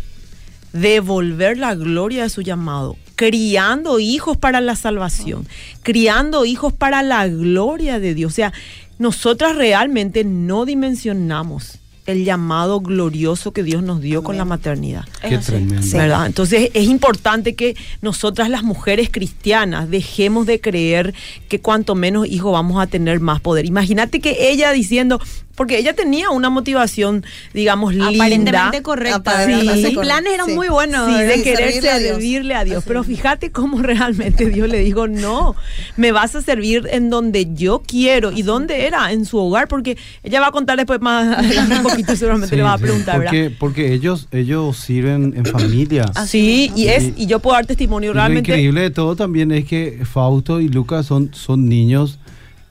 Speaker 3: devolver la gloria de su llamado, criando hijos para la salvación, criando hijos para la gloria de Dios. O sea, nosotras realmente no dimensionamos el llamado glorioso que Dios nos dio con la maternidad.
Speaker 1: Qué tremendo.
Speaker 3: Entonces es importante que nosotras las mujeres cristianas dejemos de creer que cuanto menos hijos vamos a tener más poder. Imagínate que ella diciendo, porque ella tenía una motivación, digamos, linda.
Speaker 2: Aparentemente correcta.
Speaker 4: Aparentemente
Speaker 2: Sus planes eran
Speaker 4: Sí.
Speaker 2: muy buenos.
Speaker 3: Sí, de
Speaker 2: ¿verdad?
Speaker 3: querer
Speaker 4: servirle a Dios.
Speaker 3: servirle a Dios.
Speaker 4: Así
Speaker 3: Pero fíjate cómo realmente Dios le dijo, no, me vas a servir en donde yo quiero. ¿Y dónde era? En su hogar, porque ella va a contar después más adelante un poquito, seguramente
Speaker 1: Sí,
Speaker 3: le va a
Speaker 1: sí,
Speaker 3: preguntar, ¿verdad?
Speaker 1: porque, porque ellos, ellos sirven en familia.
Speaker 3: Sí, y es,
Speaker 1: Sí.
Speaker 3: y yo puedo dar testimonio
Speaker 1: Y lo
Speaker 3: realmente.
Speaker 1: increíble de todo también es que Fausto y Lucas son, son niños,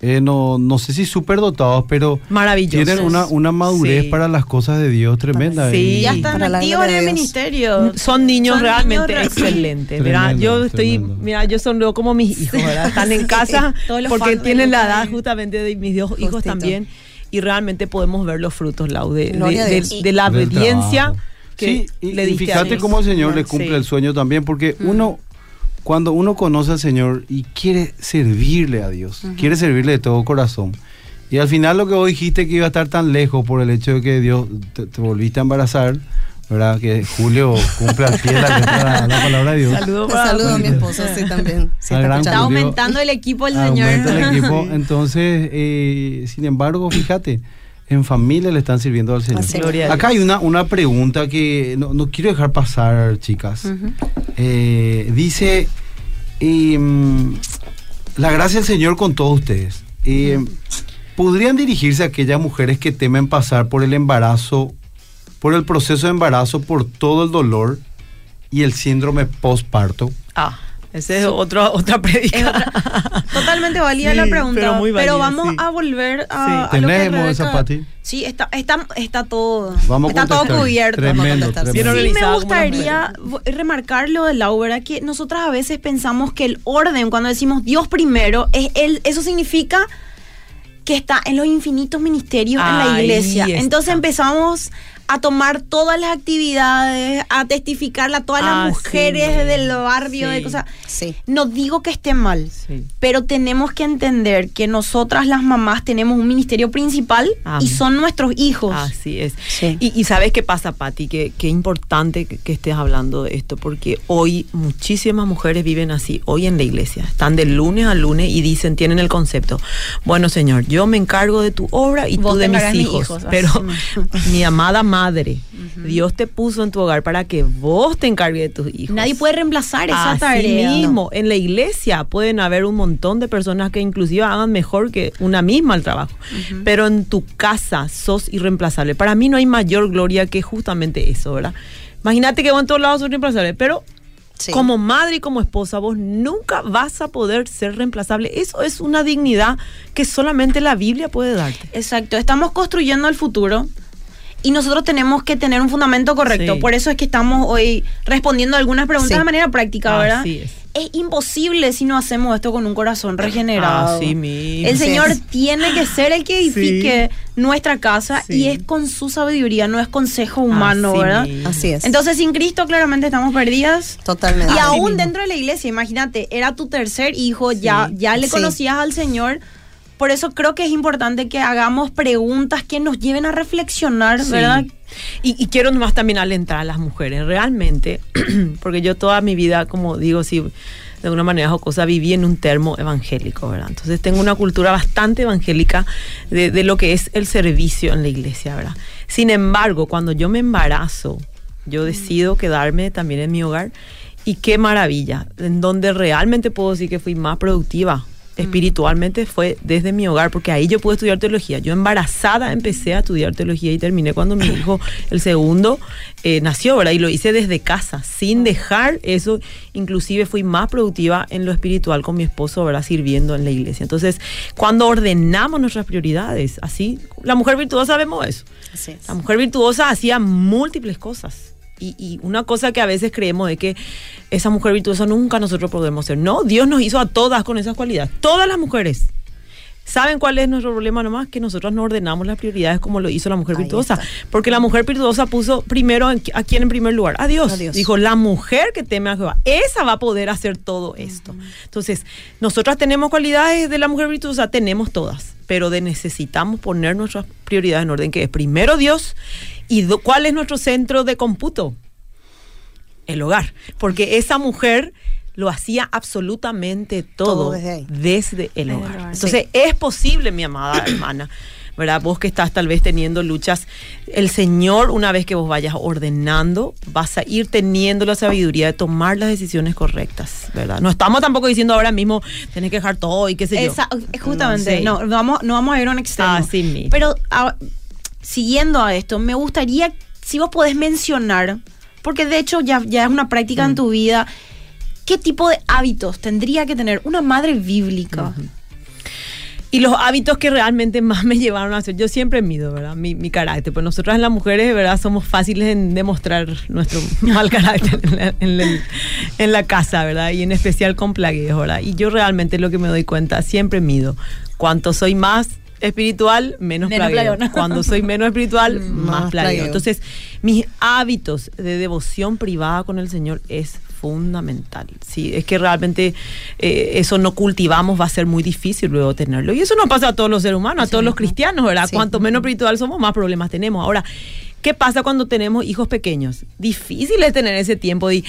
Speaker 1: eh, no, no sé si súper dotados, pero
Speaker 3: Maravillosos.
Speaker 1: tienen una, una madurez
Speaker 3: Sí.
Speaker 1: para las cosas de Dios tremenda.
Speaker 3: Sí.
Speaker 1: Y-
Speaker 2: Ya están
Speaker 4: Para
Speaker 2: activos en el ministerio.
Speaker 3: Son niños
Speaker 2: Son
Speaker 3: realmente
Speaker 2: niños
Speaker 3: excelentes.
Speaker 1: Tremendo,
Speaker 3: Mira, yo estoy,
Speaker 1: tremendo.
Speaker 3: mira, yo sonrío como mis hijos, ¿verdad? Están en
Speaker 2: Sí,
Speaker 3: casa porque tienen la edad justamente de mis dos hijos
Speaker 4: Justito.
Speaker 3: también y realmente podemos ver los frutos, Lau, de, la obediencia que
Speaker 1: sí, y,
Speaker 3: le
Speaker 1: y
Speaker 3: diste a
Speaker 1: fíjate cómo el Señor le cumple
Speaker 3: Sí.
Speaker 1: el sueño también, porque uno, cuando uno conoce al Señor y quiere servirle a Dios, quiere servirle de todo corazón, y al final lo que vos dijiste que iba a estar tan lejos por el hecho de que Dios te, te volviste a embarazar, ¿verdad? Que Julio cumple al pie la, letra- la palabra de Dios.
Speaker 3: Saludos
Speaker 4: saludo a mi esposo, sí, también. Sí, está
Speaker 1: gran
Speaker 2: Está aumentando el equipo el
Speaker 1: Aumenta
Speaker 2: señor.
Speaker 1: el equipo. Entonces, eh, sin embargo, fíjate, en familia le están sirviendo al Señor. Acá hay una, una pregunta que no, no quiero dejar pasar, chicas. Eh, dice, em, la gracia del Señor con todos ustedes. Em, ¿Podrían dirigirse a aquellas mujeres que temen pasar por el embarazo, por el proceso de embarazo, por todo el dolor y el síndrome postparto?
Speaker 3: Ah, esa es otra, otra
Speaker 2: Es
Speaker 3: predica.
Speaker 2: otra- totalmente válida
Speaker 3: Sí,
Speaker 2: la pregunta.
Speaker 3: pero
Speaker 2: vamos
Speaker 3: sí.
Speaker 2: a volver a,
Speaker 3: Sí.
Speaker 2: a lo que
Speaker 1: ¿Tenemos esa, Pati?
Speaker 2: Sí, está, está, está todo,
Speaker 1: Vamos a
Speaker 2: está todo cubierto.
Speaker 1: Tremendo,
Speaker 4: Vamos a contestar.
Speaker 1: tremendo.
Speaker 2: Sí, me gustaría remarcar lo de Lau, ¿verdad? Que nosotras a veces pensamos que el orden, cuando decimos Dios primero, es el, eso significa que está en los infinitos ministerios en la
Speaker 3: Ahí
Speaker 2: iglesia.
Speaker 3: está.
Speaker 2: Entonces empezamos a tomar todas las actividades, a testificarle a todas
Speaker 3: Ah,
Speaker 2: las
Speaker 3: sí.
Speaker 2: mujeres del barrio, de cosas.
Speaker 4: Sí.
Speaker 2: No digo que esté mal, pero tenemos que entender que nosotras las mamás tenemos un ministerio principal y son nuestros hijos.
Speaker 3: Así es. Y, y sabes qué pasa, Patti, que, que importante que, que estés hablando de esto, porque hoy muchísimas mujeres viven así, hoy en la iglesia, están de lunes a lunes y dicen, tienen el concepto, bueno Señor, yo me encargo de tu obra y
Speaker 2: Vos
Speaker 3: tú de mis hijos,
Speaker 2: hijos,
Speaker 3: pero mi amada madre, Dios te puso en tu hogar para que vos te encargues de tus hijos.
Speaker 2: Nadie puede reemplazar esa
Speaker 3: Así
Speaker 2: tarea.
Speaker 3: mismo, en la iglesia pueden haber un montón de personas que inclusive hagan mejor que una misma el trabajo, pero en tu casa sos irreemplazable. Para mí no hay mayor gloria que justamente eso, ¿verdad? Imagínate que vos en todos lados sos irreemplazable, pero
Speaker 4: Sí.
Speaker 3: como madre y como esposa vos nunca vas a poder ser reemplazable. Eso es una dignidad que solamente la Biblia puede darte.
Speaker 2: Exacto, estamos construyendo el futuro y nosotros tenemos que tener un fundamento correcto.
Speaker 3: Sí.
Speaker 2: Por eso es que estamos hoy respondiendo algunas preguntas
Speaker 4: Sí.
Speaker 2: de manera práctica, ¿verdad?
Speaker 3: Así es.
Speaker 2: Es imposible si no hacemos esto con un corazón regenerado.
Speaker 3: Así mismo.
Speaker 2: El
Speaker 4: Sí.
Speaker 2: Señor tiene que ser el que edifique nuestra casa
Speaker 3: Sí.
Speaker 2: y es con su sabiduría, no es consejo humano,
Speaker 3: Así
Speaker 2: ¿verdad?
Speaker 3: mismo.
Speaker 4: Así es.
Speaker 2: Entonces, sin Cristo claramente estamos perdidas.
Speaker 4: Totalmente.
Speaker 2: Y
Speaker 3: Así
Speaker 2: aún
Speaker 3: mismo.
Speaker 2: dentro de la iglesia, imagínate, era tu tercer hijo, ya,
Speaker 3: Sí.
Speaker 2: ya le
Speaker 4: Sí.
Speaker 2: conocías al Señor. Por eso creo que es importante que hagamos preguntas que nos lleven a reflexionar,
Speaker 3: Sí.
Speaker 2: ¿verdad?
Speaker 3: Y, y quiero nomás también alentar a las mujeres, realmente, porque yo toda mi vida, como digo, si, de alguna manera jocosa, viví en un termo evangélico, ¿verdad? Entonces tengo una cultura bastante evangélica de, de lo que es el servicio en la iglesia, ¿verdad? Sin embargo, cuando yo me embarazo, yo decido quedarme también en mi hogar y qué maravilla, en donde realmente puedo decir que fui más productiva espiritualmente fue desde mi hogar, porque ahí yo pude estudiar teología. Yo embarazada empecé a estudiar teología y terminé cuando mi hijo, el segundo, eh, nació, ¿verdad? Y lo hice desde casa, sin dejar eso. Inclusive fui más productiva en lo espiritual con mi esposo, ¿verdad? Sirviendo en la iglesia. Entonces, cuando ordenamos nuestras prioridades, así, la mujer virtuosa vemos eso. La mujer virtuosa hacía múltiples cosas y, una cosa que a veces creemos es que esa mujer virtuosa nunca nosotros podemos ser. No, Dios nos hizo a todas con esas cualidades. Todas las mujeres. ¿Saben cuál es nuestro problema nomás? Que nosotros no ordenamos las prioridades como lo hizo la mujer virtuosa. Porque la mujer virtuosa puso primero a quién en primer lugar? A Dios. Dijo, la mujer que teme a Jehová, esa va a poder hacer todo esto. Entonces, nosotras tenemos cualidades de la mujer virtuosa, tenemos todas, pero de necesitamos poner nuestras prioridades en orden, que es primero Dios ¿Y cuál es nuestro centro de cómputo? El hogar. Porque esa mujer lo hacía absolutamente todo, desde, el hogar. Entonces, es posible, mi amada hermana. ¿verdad? Vos que estás tal vez teniendo luchas, el Señor, una vez que vos vayas ordenando, vas a ir teniendo la sabiduría de tomar las decisiones correctas, ¿verdad? No estamos tampoco diciendo ahora mismo, tenés que dejar todo y qué sé yo.
Speaker 2: Justamente, no, vamos, no vamos a ir a un extremo. Así mismo. Pero siguiendo a esto, me gustaría si vos podés mencionar, porque de hecho ya, ya es una práctica en mm. tu vida, ¿qué tipo de hábitos tendría que tener una madre bíblica?
Speaker 3: Y los hábitos que realmente más me llevaron a hacer, yo siempre mido, ¿verdad? Mi, mi carácter. Pues nosotras las mujeres, ¿verdad? Somos fáciles en demostrar nuestro mal carácter en la, casa, ¿verdad? Y en especial con plagueos, ¿verdad? Y yo realmente lo que me doy cuenta, siempre mido. Cuanto soy más, espiritual, menos, menos Cuando soy menos espiritual, más, más Entonces, mis hábitos de devoción privada con el Señor es fundamental. Sí, es que realmente eh, eso no cultivamos, va a ser muy difícil luego tenerlo. Y eso no pasa a todos los seres humanos, a todos los cristianos, ¿verdad? Cuanto menos espiritual somos, más problemas tenemos. Ahora, ¿Qué pasa cuando tenemos hijos pequeños? Difícil es tener ese tiempo de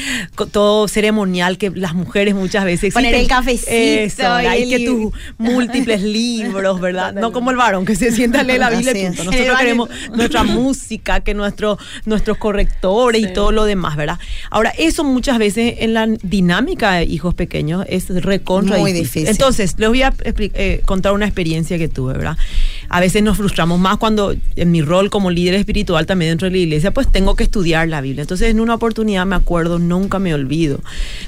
Speaker 3: todo ceremonial que las mujeres muchas veces
Speaker 2: Poner el cafecito.
Speaker 3: Eso, y que tus múltiples libros, ¿verdad? No como el varón que se sienta a leer la Biblia y punto. Nosotros queremos nuestra música, que nuestro, nuestros correctores y todo lo demás, ¿verdad? Ahora, eso muchas veces en la dinámica de hijos pequeños es recontra Muy difícil. Entonces, les voy a eh, contar una experiencia que tuve, ¿verdad? A veces nos frustramos más cuando en mi rol como líder espiritual también dentro de la iglesia, pues tengo que estudiar la Biblia. Entonces, en una oportunidad me acuerdo, nunca me olvido,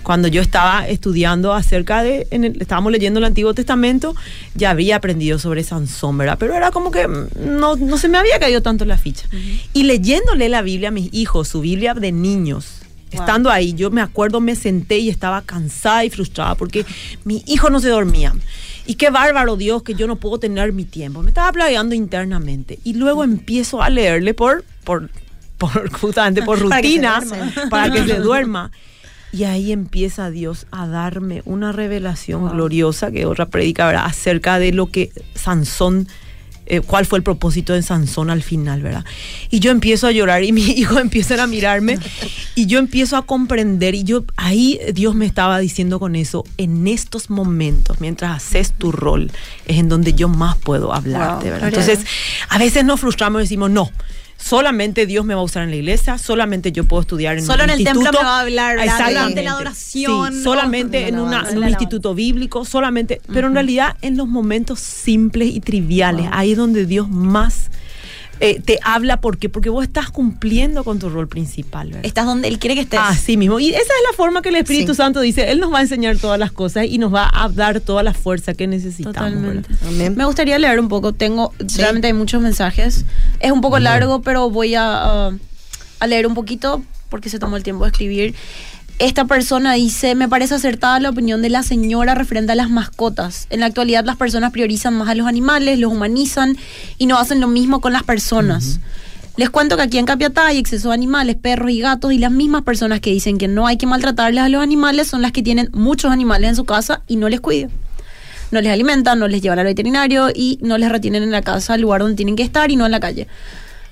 Speaker 3: cuando yo estaba estudiando acerca de, estábamos leyendo el Antiguo Testamento, ya había aprendido sobre Sansón, ¿verdad? Pero era como que no, no se me había caído tanto la ficha. Y leyéndole la Biblia a mis hijos, su Biblia de niños, Estando ahí, yo me acuerdo, me senté y estaba cansada y frustrada porque mi hijo no se dormía. Y qué bárbaro Dios que yo no puedo tener mi tiempo. Me estaba planeando internamente. Y luego empiezo a leerle por, por, por justamente por rutina, para que se, duerma. Y ahí empieza Dios a darme una revelación gloriosa, que otra predica, acerca de lo que Sansón eh, cuál fue el propósito de Sansón al final, ¿verdad? Y yo empiezo a llorar y mis hijos empiezan a mirarme y yo empiezo a comprender y yo ahí Dios me estaba diciendo con eso, en estos momentos, mientras haces tu rol, es en donde yo más puedo hablarte, ¿verdad? Entonces, a veces nos frustramos y decimos, no, solamente Dios me va a usar en la iglesia, solamente yo puedo estudiar en
Speaker 2: Solo
Speaker 3: en
Speaker 2: el templo me va a hablar de la adoración.
Speaker 3: solamente en, un instituto bíblico, solamente, pero en realidad en los momentos simples y triviales, ahí es donde Dios más eh, te habla porque porque vos estás cumpliendo con tu rol principal.
Speaker 2: Estás donde él quiere que estés.
Speaker 3: Así mismo. Y esa es la forma que el Espíritu Santo dice, él nos va a enseñar todas las cosas y nos va a dar toda la fuerza que necesitamos.
Speaker 2: Me gustaría leer un poco. Tengo realmente hay muchos mensajes. Es un poco largo, pero voy a, a leer un poquito porque se tomó el tiempo de escribir esta persona dice, me parece acertada la opinión de la señora referente a las mascotas. En la actualidad las personas priorizan más a los animales, los humanizan y no hacen lo mismo con las personas. Les cuento que aquí en Capiatá hay exceso de animales, perros y gatos y las mismas personas que dicen que no hay que maltratarles a los animales son las que tienen muchos animales en su casa y no les cuidan. No les alimentan, no les llevan al veterinario y no les retienen en la casa, el lugar donde tienen que estar y no en la calle.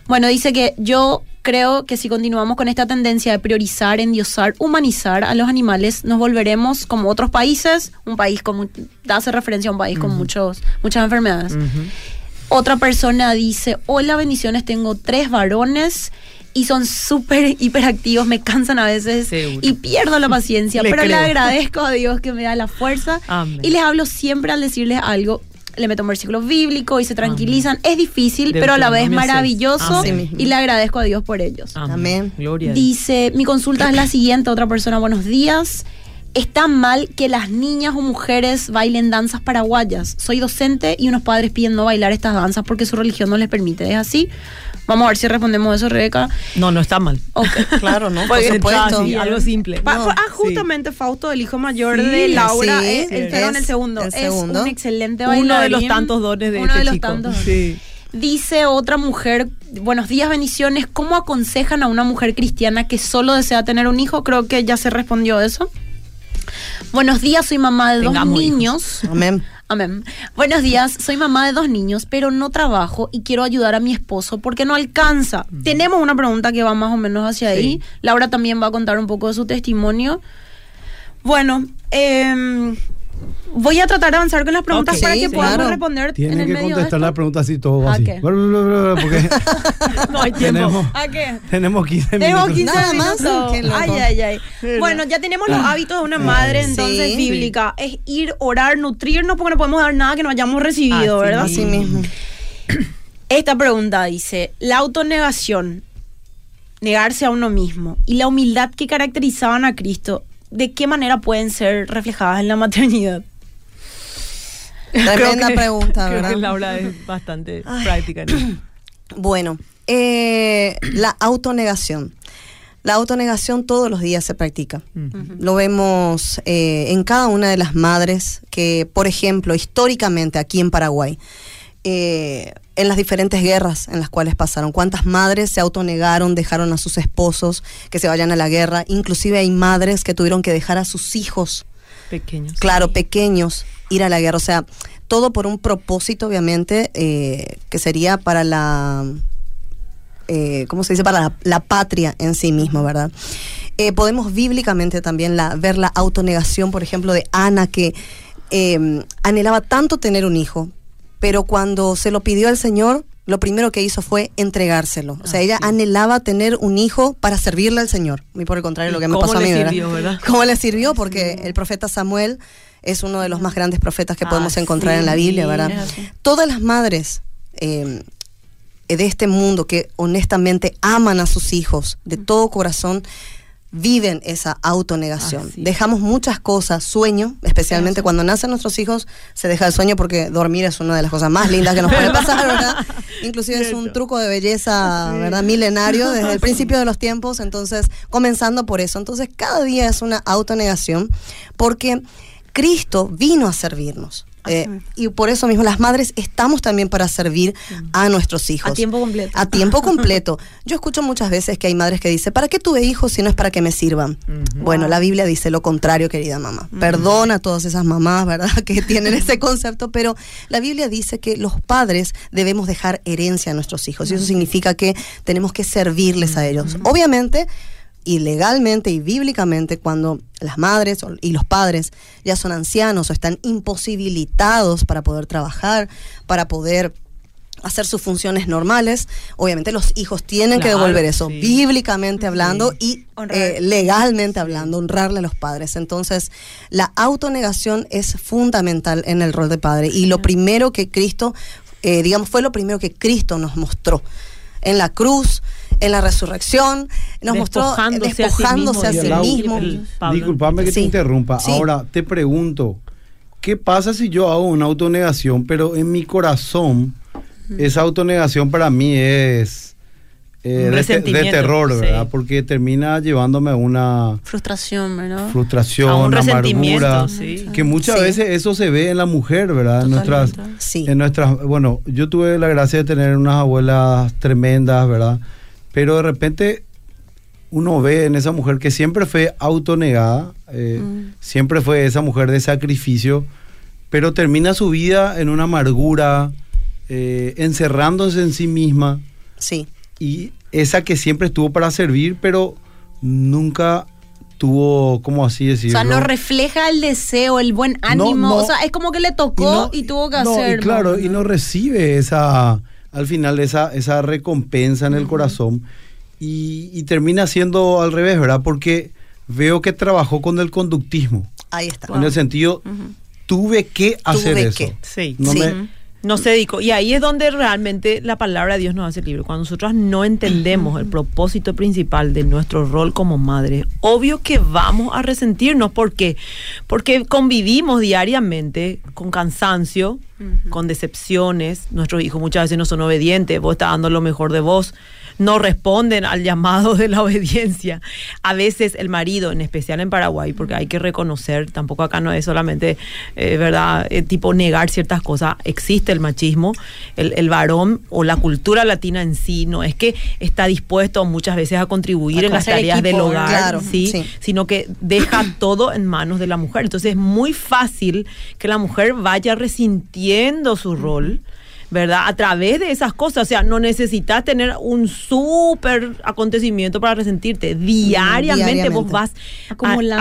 Speaker 2: Bueno, dice que yo Creo que si continuamos con esta tendencia de priorizar, endiosar, humanizar a los animales, nos volveremos como otros países, un país con, hace referencia a un país con muchos, muchas enfermedades. Otra persona dice, hola bendiciones, tengo tres varones y son súper hiperactivos, me cansan a veces
Speaker 3: Seguro.
Speaker 2: y pierdo la paciencia, pero le agradezco a Dios que me da la fuerza
Speaker 3: Amén.
Speaker 2: y les hablo siempre al decirles algo. Le meto un versículo bíblico y se tranquilizan. Es difícil, pero a la vez
Speaker 3: seis.
Speaker 2: maravilloso y le agradezco a Dios por ellos.
Speaker 4: Amén.
Speaker 3: Gloria.
Speaker 2: Dice, mi consulta es la siguiente, otra persona, buenos días. ¿Está mal que las niñas o mujeres bailen danzas paraguayas? Soy docente y unos padres piden no bailar estas danzas porque su religión no les permite. ¿Es así? Vamos a ver si respondemos eso, Rebeca.
Speaker 3: No, no está mal.
Speaker 2: Ok.
Speaker 4: Claro, ¿no? Por supuesto.
Speaker 3: así, algo simple.
Speaker 2: Pa-
Speaker 4: No,
Speaker 2: ah,
Speaker 3: sí.
Speaker 2: justamente Fausto, el hijo mayor
Speaker 3: Sí,
Speaker 2: de Laura,
Speaker 4: sí,
Speaker 2: es, el, perdón,
Speaker 4: es
Speaker 2: el segundo.
Speaker 4: el
Speaker 2: Es un excelente bailarín.
Speaker 3: Uno de los tantos dones de
Speaker 2: Uno
Speaker 3: este
Speaker 2: de los
Speaker 3: chico.
Speaker 2: tantos.
Speaker 3: Sí.
Speaker 2: Dice otra mujer, buenos días, bendiciones. ¿Cómo aconsejan a una mujer cristiana que solo desea tener un hijo? Creo que ya se respondió eso. Buenos días, soy mamá de
Speaker 3: Tengamos
Speaker 2: dos
Speaker 3: hijos.
Speaker 2: niños.
Speaker 4: Amén.
Speaker 2: Amén. Buenos días, soy mamá de dos niños, pero no trabajo y quiero ayudar a mi esposo porque no alcanza. Tenemos una pregunta que va más o menos hacia
Speaker 3: Sí.
Speaker 2: ahí. Laura también va a contar un poco de su testimonio. Bueno, em, voy a tratar de avanzar con las preguntas para
Speaker 4: sí,
Speaker 2: que podamos
Speaker 4: claro.
Speaker 2: responder en
Speaker 1: Tienen
Speaker 2: el
Speaker 1: que
Speaker 2: medio
Speaker 1: contestar
Speaker 2: esto.
Speaker 1: la pregunta así todo
Speaker 2: ¿A
Speaker 1: así.
Speaker 2: qué?
Speaker 1: Porque
Speaker 3: No hay tiempo.
Speaker 1: tenemos,
Speaker 2: ¿A qué?
Speaker 1: tenemos 15
Speaker 2: Tenemos
Speaker 1: minutos.
Speaker 2: 15
Speaker 4: Nada más,
Speaker 2: minutos.
Speaker 4: loco.
Speaker 2: Ay, ay, ay. Bueno, ya tenemos los hábitos de una madre, entonces
Speaker 4: Sí.
Speaker 2: bíblica. Es ir, orar, nutrirnos, porque no podemos dar nada que no hayamos recibido,
Speaker 3: Así
Speaker 2: ¿verdad?
Speaker 4: Así mismo.
Speaker 2: Esta pregunta dice, la autonegación, negarse a uno mismo, y la humildad que caracterizaban a Cristo, ¿de qué manera pueden ser reflejadas en la maternidad?
Speaker 4: Tremenda
Speaker 3: que-
Speaker 4: pregunta,
Speaker 3: creo
Speaker 4: ¿verdad?
Speaker 3: que Laura es bastante práctica.
Speaker 4: Bueno, eh, la autonegación. La autonegación todos los días se practica. Lo vemos eh, en cada una de las madres que, por ejemplo, históricamente aquí en Paraguay, eh, en las diferentes guerras en las cuales pasaron, cuántas madres se autonegaron, dejaron a sus esposos que se vayan a la guerra, inclusive hay madres que tuvieron que dejar a sus hijos
Speaker 3: Pequeños.
Speaker 4: claro, pequeños, ir a la guerra. O sea, todo por un propósito, obviamente, eh, que sería para la, eh, ¿cómo se dice? Para la, la patria en sí misma, ¿verdad? Podemos bíblicamente también la, ver la autonegación, por ejemplo, de Ana, que anhelaba tanto tener un hijo, pero cuando se lo pidió al Señor, lo primero que hizo fue entregárselo. O sea, ella anhelaba tener un hijo para servirle al Señor. Y por el contrario, lo que me
Speaker 3: ¿Cómo
Speaker 4: pasó a mí,
Speaker 3: sirvió, verdad?
Speaker 4: ¿Cómo le sirvió? Porque el profeta Samuel es uno de los más grandes profetas que podemos
Speaker 3: Ah,
Speaker 4: encontrar
Speaker 3: sí,
Speaker 4: en la Biblia, ¿verdad? Todas las madres eh, de este mundo que honestamente aman a sus hijos de todo corazón, viven esa autonegación. Dejamos muchas cosas, sueño, especialmente cuando nacen nuestros hijos, se deja el sueño porque dormir es una de las cosas más lindas que nos puede pasar, ¿verdad? Inclusive es un truco de belleza, ¿verdad? Milenario desde el principio de los tiempos, entonces, comenzando por eso. Entonces, cada día es una autonegación porque Cristo vino a servirnos. Eh, y por eso mismo las madres estamos también para servir a nuestros hijos.
Speaker 2: A tiempo completo.
Speaker 4: A tiempo completo. Yo escucho muchas veces que hay madres que dicen, ¿para qué tuve hijos si no es para que me sirvan? Bueno, la Biblia dice lo contrario, querida mamá. Perdona a todas esas mamás, ¿verdad? Que tienen ese concepto, pero la Biblia dice que los padres debemos dejar herencia a nuestros hijos. Y eso significa que tenemos que servirles a ellos. Obviamente, y legalmente y bíblicamente cuando las madres y los padres ya son ancianos o están imposibilitados para poder trabajar, para poder hacer sus funciones normales, obviamente los hijos tienen que devolver eso,
Speaker 3: sí.
Speaker 4: bíblicamente hablando y eh, legalmente hablando, honrarle a los padres. Entonces, la autonegación es fundamental en el rol de padre y lo primero que Cristo, eh, digamos, fue lo primero que Cristo nos mostró. En la cruz, en la resurrección, nos mostró
Speaker 3: Despojándose a sí
Speaker 4: a
Speaker 3: mismo,
Speaker 4: sí
Speaker 1: dice
Speaker 4: mismo.
Speaker 3: el Pablo.
Speaker 1: Disculpame que
Speaker 4: Sí.
Speaker 1: te interrumpa.
Speaker 4: Sí.
Speaker 1: Ahora te pregunto, ¿qué pasa si yo hago una autonegación, pero en mi corazón esa autonegación para mí es eh, de, terror,
Speaker 3: sí.
Speaker 1: ¿verdad? Porque termina llevándome a una
Speaker 2: Frustración, ¿verdad?
Speaker 1: frustración,
Speaker 3: A un resentimiento,
Speaker 1: amargura,
Speaker 3: sí.
Speaker 1: que muchas
Speaker 4: Sí.
Speaker 1: veces eso se ve en la mujer, ¿verdad? En nuestras, en nuestras, bueno, yo tuve la gracia de tener unas abuelas tremendas, ¿verdad? Pero de repente uno ve en esa mujer que siempre fue autonegada, eh,
Speaker 2: Mm.
Speaker 1: siempre fue esa mujer de sacrificio, pero termina su vida en una amargura, eh, encerrándose en sí misma
Speaker 4: Sí.
Speaker 1: y esa que siempre estuvo para servir, pero nunca tuvo, ¿cómo así
Speaker 2: O
Speaker 1: decirlo?
Speaker 2: sea, no refleja el deseo, el buen ánimo.
Speaker 1: no.
Speaker 2: o sea, es como que le tocó y,
Speaker 1: no-
Speaker 2: tuvo que
Speaker 1: no, y
Speaker 2: hacerlo.
Speaker 1: claro, y no recibe esa, al final, esa, esa recompensa en el corazón. Y, y termina siendo al revés, ¿verdad? Porque veo que trabajó con el conductismo.
Speaker 4: Ahí está.
Speaker 1: En el sentido, tuve que hacer
Speaker 4: Tuve
Speaker 1: eso.
Speaker 4: que.
Speaker 3: Sí.
Speaker 1: No
Speaker 4: Sí.
Speaker 1: me-
Speaker 3: No se dedicó. Y ahí es donde realmente la palabra de Dios nos hace libre. Cuando nosotros no entendemos el propósito principal de nuestro rol como madre, obvio que vamos a resentirnos. ¿Por qué? Porque convivimos diariamente con cansancio, con decepciones. Nuestros hijos muchas veces no son obedientes. Vos estás dando lo mejor de vos. No responden al llamado de la obediencia. A veces el marido, en especial en Paraguay, porque hay que reconocer, tampoco acá no es solamente, eh, ¿verdad?, Eh, tipo negar ciertas cosas. Existe el machismo, el, el varón o la cultura latina en sí, no es que está dispuesto muchas veces a contribuir
Speaker 2: A
Speaker 3: en las tareas del hogar,
Speaker 4: claro,
Speaker 3: ¿sí?
Speaker 4: sí.
Speaker 3: sino que deja todo en manos de la mujer. Entonces es muy fácil que la mujer vaya resintiendo su rol. ¿Verdad? A través de esas cosas. O sea, no necesitas tener un súper acontecimiento para resentirte. Diariamente, vos vas a-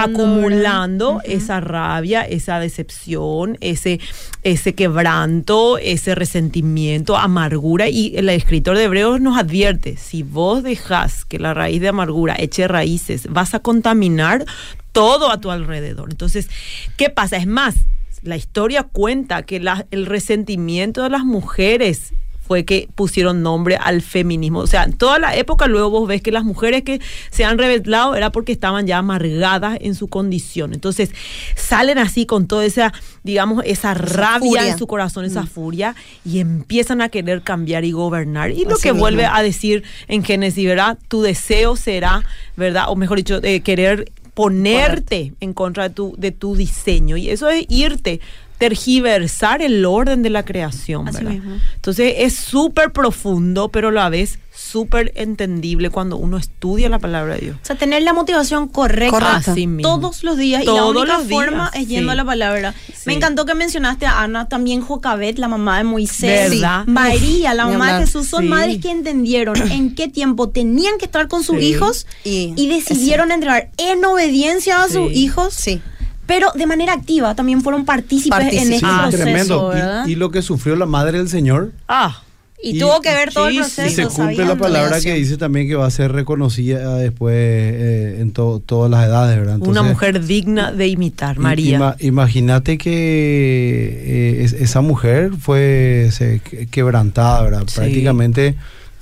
Speaker 2: Acumulando,
Speaker 3: esa rabia, esa decepción, ese, ese quebranto, ese resentimiento, amargura. Y el escritor de Hebreos nos advierte, si vos dejas que la raíz de amargura eche raíces, vas a contaminar todo a tu alrededor. Entonces, ¿qué pasa? Es más, la historia cuenta que la- el resentimiento de las mujeres fue que pusieron nombre al feminismo. O sea, en toda la época luego vos ves que las mujeres que se han rebelado era porque estaban ya amargadas en su condición. Entonces, salen así con toda esa, digamos, esa rabia
Speaker 4: furia.
Speaker 3: en su corazón, esa furia, y empiezan a querer cambiar y gobernar. Y lo que vuelve a decir en Génesis, ¿verdad? Tu deseo será, ¿verdad? O mejor dicho, de querer ponerte en contra de tu, de tu diseño. Y eso es irte, tergiversar el orden de la creación.
Speaker 2: Así
Speaker 3: ¿verdad?
Speaker 2: mismo.
Speaker 3: Entonces es súper profundo, pero a la vez súper entendible cuando uno estudia la palabra de Dios.
Speaker 2: O sea, tener la motivación correcta,
Speaker 4: Correcta.
Speaker 2: Todos los días. y
Speaker 3: Todos
Speaker 2: la única
Speaker 3: los días,
Speaker 2: forma es yendo
Speaker 3: sí.
Speaker 2: a la palabra.
Speaker 3: Sí.
Speaker 2: Me encantó que mencionaste a Ana, también Jocabet, la mamá de Moisés.
Speaker 3: ¿Verdad?
Speaker 2: María, la mamá de. Jesús, son
Speaker 3: Sí.
Speaker 2: madres que entendieron en qué tiempo tenían que estar con sus
Speaker 3: Sí.
Speaker 2: hijos
Speaker 4: Y-
Speaker 2: y, decidieron entregar en obediencia a sus hijos.
Speaker 4: Sí.
Speaker 2: Pero de manera activa también fueron partícipes, en este
Speaker 3: Ah,
Speaker 2: proceso,
Speaker 1: Tremendo.
Speaker 2: ¿verdad?
Speaker 1: Y, y lo que sufrió la madre del Señor.
Speaker 3: Ah,
Speaker 2: Y,
Speaker 1: Y-
Speaker 2: tuvo que ver todo el
Speaker 3: muchísimo.
Speaker 1: Y
Speaker 2: proceso.
Speaker 1: se cumple la palabra que dice también que va a ser reconocida después eh, en to- todas las edades, ¿verdad?
Speaker 3: una
Speaker 1: Entonces,
Speaker 3: mujer digna de imitar, María.
Speaker 1: ima- imagínate que eh, es- esa mujer fue se, que- quebrantada, ¿verdad?
Speaker 3: Sí.
Speaker 1: Prácticamente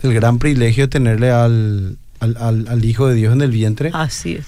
Speaker 1: el gran privilegio de tenerle al, al, al- al Hijo de Dios en el vientre,
Speaker 3: Así es.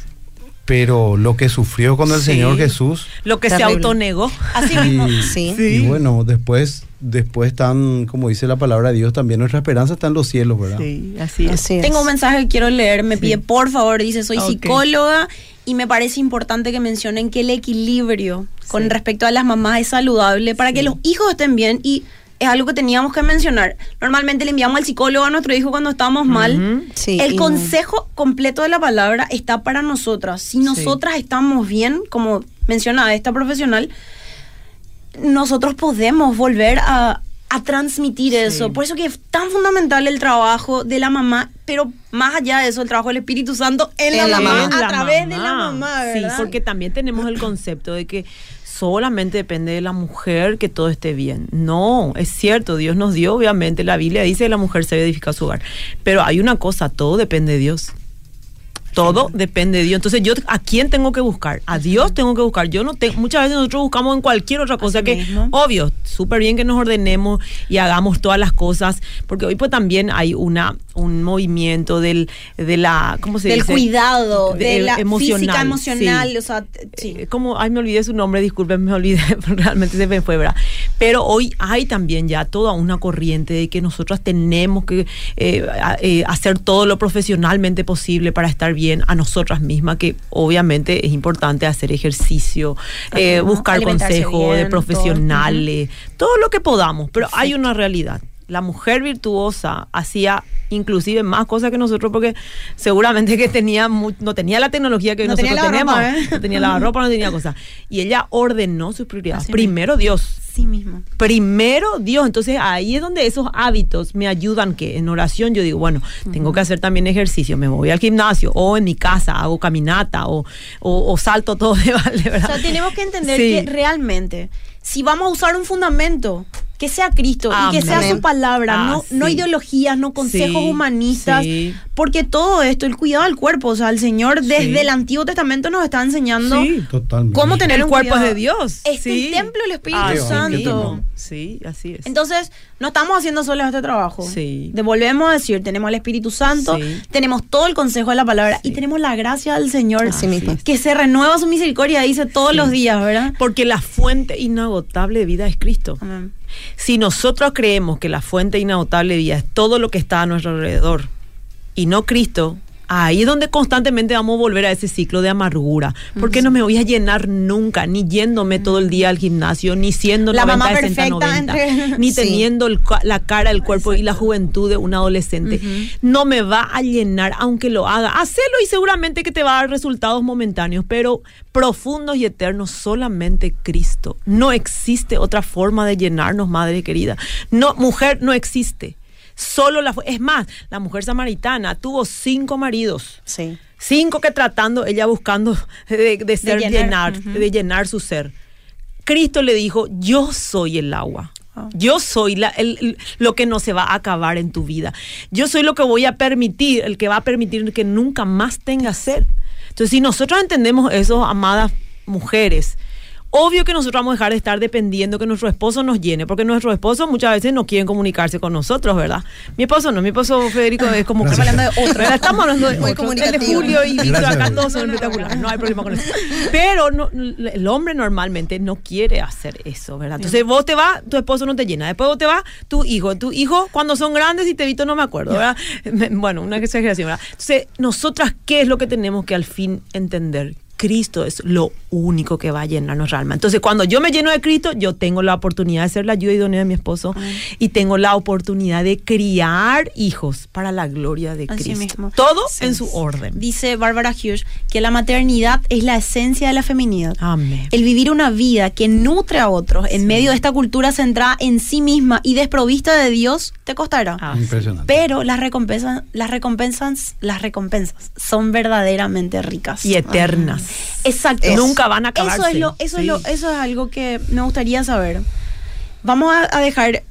Speaker 1: pero lo que sufrió con el
Speaker 3: Sí.
Speaker 1: Señor Jesús.
Speaker 3: Lo que se
Speaker 4: Terrible.
Speaker 3: autonegó.
Speaker 2: Así
Speaker 1: Y,
Speaker 2: mismo.
Speaker 4: Sí.
Speaker 1: y bueno, después, después están, como dice la palabra de Dios, también nuestra esperanza está en los cielos, ¿verdad?
Speaker 3: Sí, así es.
Speaker 4: Así es.
Speaker 2: Tengo un mensaje que quiero leer, me
Speaker 3: Sí.
Speaker 2: pide por favor, dice, soy psicóloga y me parece importante que mencionen que el equilibrio con respecto a las mamás es saludable para que los hijos estén bien y es algo que teníamos que mencionar. Normalmente le enviamos al psicólogo a nuestro hijo cuando estamos mal.
Speaker 4: Sí,
Speaker 2: el consejo completo de la palabra está para nosotras. Si nosotras estamos bien, como menciona esta profesional, nosotros podemos volver a, a transmitir eso. Por eso que es tan fundamental el trabajo de la mamá, pero más allá de eso, el trabajo del Espíritu Santo en, la,
Speaker 4: En la
Speaker 2: mamá, a través de la mamá,
Speaker 3: Sí, porque también tenemos el concepto de que solamente depende de la mujer que todo esté bien. No, es cierto, Dios nos dio, obviamente, la Biblia dice que la mujer se edifica su hogar. Pero hay una cosa, todo depende de Dios. Todo depende de Dios. Entonces, yo a quién tengo que buscar? A Dios tengo que buscar. Yo no tengo, muchas veces nosotros buscamos en cualquier otra cosa
Speaker 2: Así
Speaker 3: que,
Speaker 2: mismo.
Speaker 3: obvio, súper bien que nos ordenemos y hagamos todas las cosas, porque hoy pues también hay una un movimiento del de la ¿cómo se
Speaker 2: del
Speaker 3: dice?
Speaker 2: cuidado, de,
Speaker 3: De-
Speaker 2: la
Speaker 3: emocional,
Speaker 2: física emocional,
Speaker 3: sí.
Speaker 2: o sea, sí.
Speaker 3: Eh, como, ay, me olvidé su nombre, disculpen, me olvidé, realmente se me fue, ¿verdad? Pero hoy hay también ya toda una corriente de que nosotros tenemos que eh, eh, hacer todo lo profesionalmente posible para estar bien a nosotras mismas, que obviamente es importante hacer ejercicio, eh, buscar consejos de
Speaker 2: todo.
Speaker 3: profesionales, todo lo que podamos, pero hay una realidad. La mujer virtuosa hacía inclusive más cosas que nosotros porque seguramente que tenía no tenía la tecnología que
Speaker 2: No
Speaker 3: nosotros
Speaker 2: tenía
Speaker 3: tenemos,
Speaker 2: ¿eh?
Speaker 3: no tenía la ropa, no tenía cosas. Y ella ordenó sus prioridades.
Speaker 2: Así
Speaker 3: Primero Dios,
Speaker 2: Así mismo.
Speaker 3: Primero Dios, entonces ahí es donde esos hábitos me ayudan que en oración yo digo, bueno, tengo que hacer también ejercicio, me voy al gimnasio o en mi casa hago caminata o, o, o salto todo de
Speaker 2: O
Speaker 3: ¿verdad?
Speaker 2: sea, tenemos que entender
Speaker 3: Sí.
Speaker 2: que realmente, si vamos a usar un fundamento, que sea Cristo y que sea su palabra,
Speaker 3: Ah,
Speaker 2: no, no
Speaker 3: sí.
Speaker 2: ideologías, no consejos
Speaker 3: Sí,
Speaker 2: humanistas,
Speaker 3: sí.
Speaker 2: porque todo esto, el cuidado del cuerpo, o sea, el Señor desde
Speaker 3: Sí.
Speaker 2: el Antiguo Testamento nos está enseñando cómo tener
Speaker 3: el
Speaker 2: un
Speaker 3: cuerpo
Speaker 2: cuidado.
Speaker 3: es de Dios.
Speaker 2: Es
Speaker 3: sí.
Speaker 2: el templo del Espíritu
Speaker 3: Ah,
Speaker 1: Santo.
Speaker 3: Sí, así es.
Speaker 2: Entonces, no estamos haciendo solo este trabajo.
Speaker 3: Sí.
Speaker 2: Devolvemos a decir, tenemos el Espíritu Santo,
Speaker 3: Sí.
Speaker 2: tenemos todo el consejo de la palabra y tenemos la gracia del Señor
Speaker 4: Así mismo.
Speaker 2: que se renueva su misericordia, dice todos
Speaker 3: Sí.
Speaker 2: los días, ¿verdad?
Speaker 3: Porque la fuente inagotable de vida es Cristo.
Speaker 2: Amén.
Speaker 3: Si nosotros creemos que la fuente inagotable de vida es todo lo que está a nuestro alrededor y no Cristo, ahí es donde constantemente vamos a volver a ese ciclo de amargura. Porque no me voy a llenar nunca, ni yéndome todo el día al gimnasio, ni siendo
Speaker 2: La
Speaker 3: 90,
Speaker 2: mamá
Speaker 3: 60,
Speaker 2: perfecta
Speaker 3: 90,
Speaker 2: entre-
Speaker 3: ni
Speaker 4: Sí.
Speaker 3: teniendo el la cara, el cuerpo y la juventud de un adolescente. No me va a llenar, aunque lo haga. Hacelo y seguramente que te va a dar resultados momentáneos, pero profundos y eternos solamente Cristo. No existe otra forma de llenarnos, madre querida. No, mujer, no existe. Solo la es más, la mujer samaritana tuvo cinco maridos.
Speaker 4: Sí.
Speaker 3: Cinco que tratando, ella buscando de, de ser
Speaker 2: llenar,
Speaker 3: de llenar su ser. Cristo le dijo, yo soy el agua.
Speaker 2: Ah.
Speaker 3: Yo soy la- el- el- lo que no se va a acabar en tu vida. Yo soy lo que voy a permitir, el que va a permitir que nunca más tengas sed. Entonces, si nosotros entendemos eso, amadas mujeres, obvio que nosotros vamos a dejar de estar dependiendo que nuestro esposo nos llene, porque nuestros esposos muchas veces no quieren comunicarse con nosotros, ¿verdad? Mi esposo no, mi esposo Federico es como que
Speaker 1: Gracias.
Speaker 3: hablando de otro, ¿verdad? estamos hablando de
Speaker 4: Muy
Speaker 3: otro. El de. Julio y Víctor acá todos son espectaculares, no hay problema con eso. Pero no- el hombre normalmente no quiere hacer eso, ¿verdad? Entonces vos te vas, tu esposo no te llena, después vos te vas, tu hijo, tu hijo cuando son grandes y te visto no me acuerdo, ¿verdad? Bueno, una exageración, ¿verdad? Entonces, nosotras, ¿qué es lo que tenemos que al fin entender? Cristo es lo único que va a llenar nuestra alma. Entonces, cuando yo me lleno de Cristo, yo tengo la oportunidad de ser la ayuda idónea de mi esposo y tengo la oportunidad de criar hijos para la gloria de
Speaker 2: Así
Speaker 3: Cristo.
Speaker 2: mismo.
Speaker 3: Todo en su orden.
Speaker 2: Dice Bárbara Hughes que la maternidad es la esencia de la feminidad.
Speaker 3: Amén.
Speaker 2: El vivir una vida que nutre a otros en medio de esta cultura centrada en sí misma y desprovista de Dios te costará.
Speaker 3: Ah,
Speaker 1: Impresionante.
Speaker 2: Pero las recompensas, las recompensas, las recompensas son verdaderamente ricas.
Speaker 3: Y eternas.
Speaker 2: Exacto.
Speaker 4: Es.
Speaker 3: Nunca van a acabarse.
Speaker 2: Eso es lo, eso es lo, eso es algo que me gustaría saber. Vamos a, a dejar,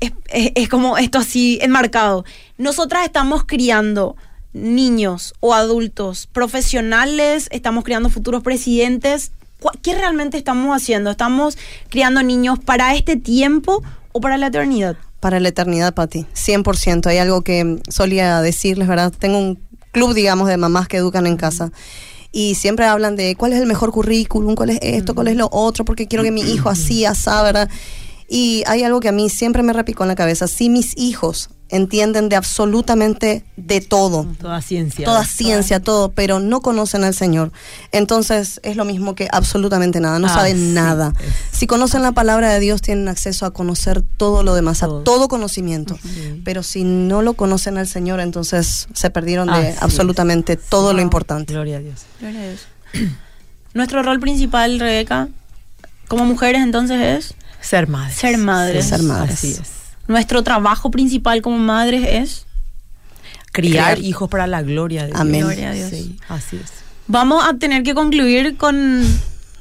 Speaker 2: es, es- es como esto así enmarcado. Nosotras estamos criando niños o adultos profesionales, estamos criando futuros presidentes. ¿Cu- ¿Qué realmente estamos haciendo? ¿Estamos criando niños para este tiempo o para la eternidad?
Speaker 4: Para la eternidad, Pati. 100%. Hay algo que solía decirles, ¿verdad? Tengo un club, digamos, de mamás que educan en casa. Y siempre hablan de cuál es el mejor currículum, cuál es esto, cuál es lo otro, porque quiero que mi hijo así, asá, ¿verdad? Y hay algo que a mí siempre me repicó en la cabeza. Si mis hijos entienden de absolutamente de todo,
Speaker 3: Toda ciencia.
Speaker 4: toda ciencia, todo, pero no conocen al Señor. Entonces es lo mismo que absolutamente nada, no
Speaker 3: Ah,
Speaker 4: saben
Speaker 3: sí,
Speaker 4: nada.
Speaker 3: es-
Speaker 4: Si conocen la palabra de Dios, tienen acceso a conocer todo lo demás,
Speaker 3: Todo.
Speaker 4: a todo conocimiento.
Speaker 3: Sí.
Speaker 4: Pero si no lo conocen al Señor, entonces se perdieron de
Speaker 3: Así es.
Speaker 4: absolutamente todo lo importante.
Speaker 3: Gloria a Dios.
Speaker 2: Gloria a Dios. Nuestro rol principal, Rebeca, como mujeres entonces es
Speaker 3: Ser madres.
Speaker 2: Ser madres.
Speaker 4: Ser madres.
Speaker 3: Así es.
Speaker 2: Nuestro trabajo principal como madres es.
Speaker 3: Criar
Speaker 4: Criar.
Speaker 3: hijos para la gloria de Dios.
Speaker 4: Amén.
Speaker 2: Dios.
Speaker 3: Sí, así es.
Speaker 2: Vamos a tener que concluir con,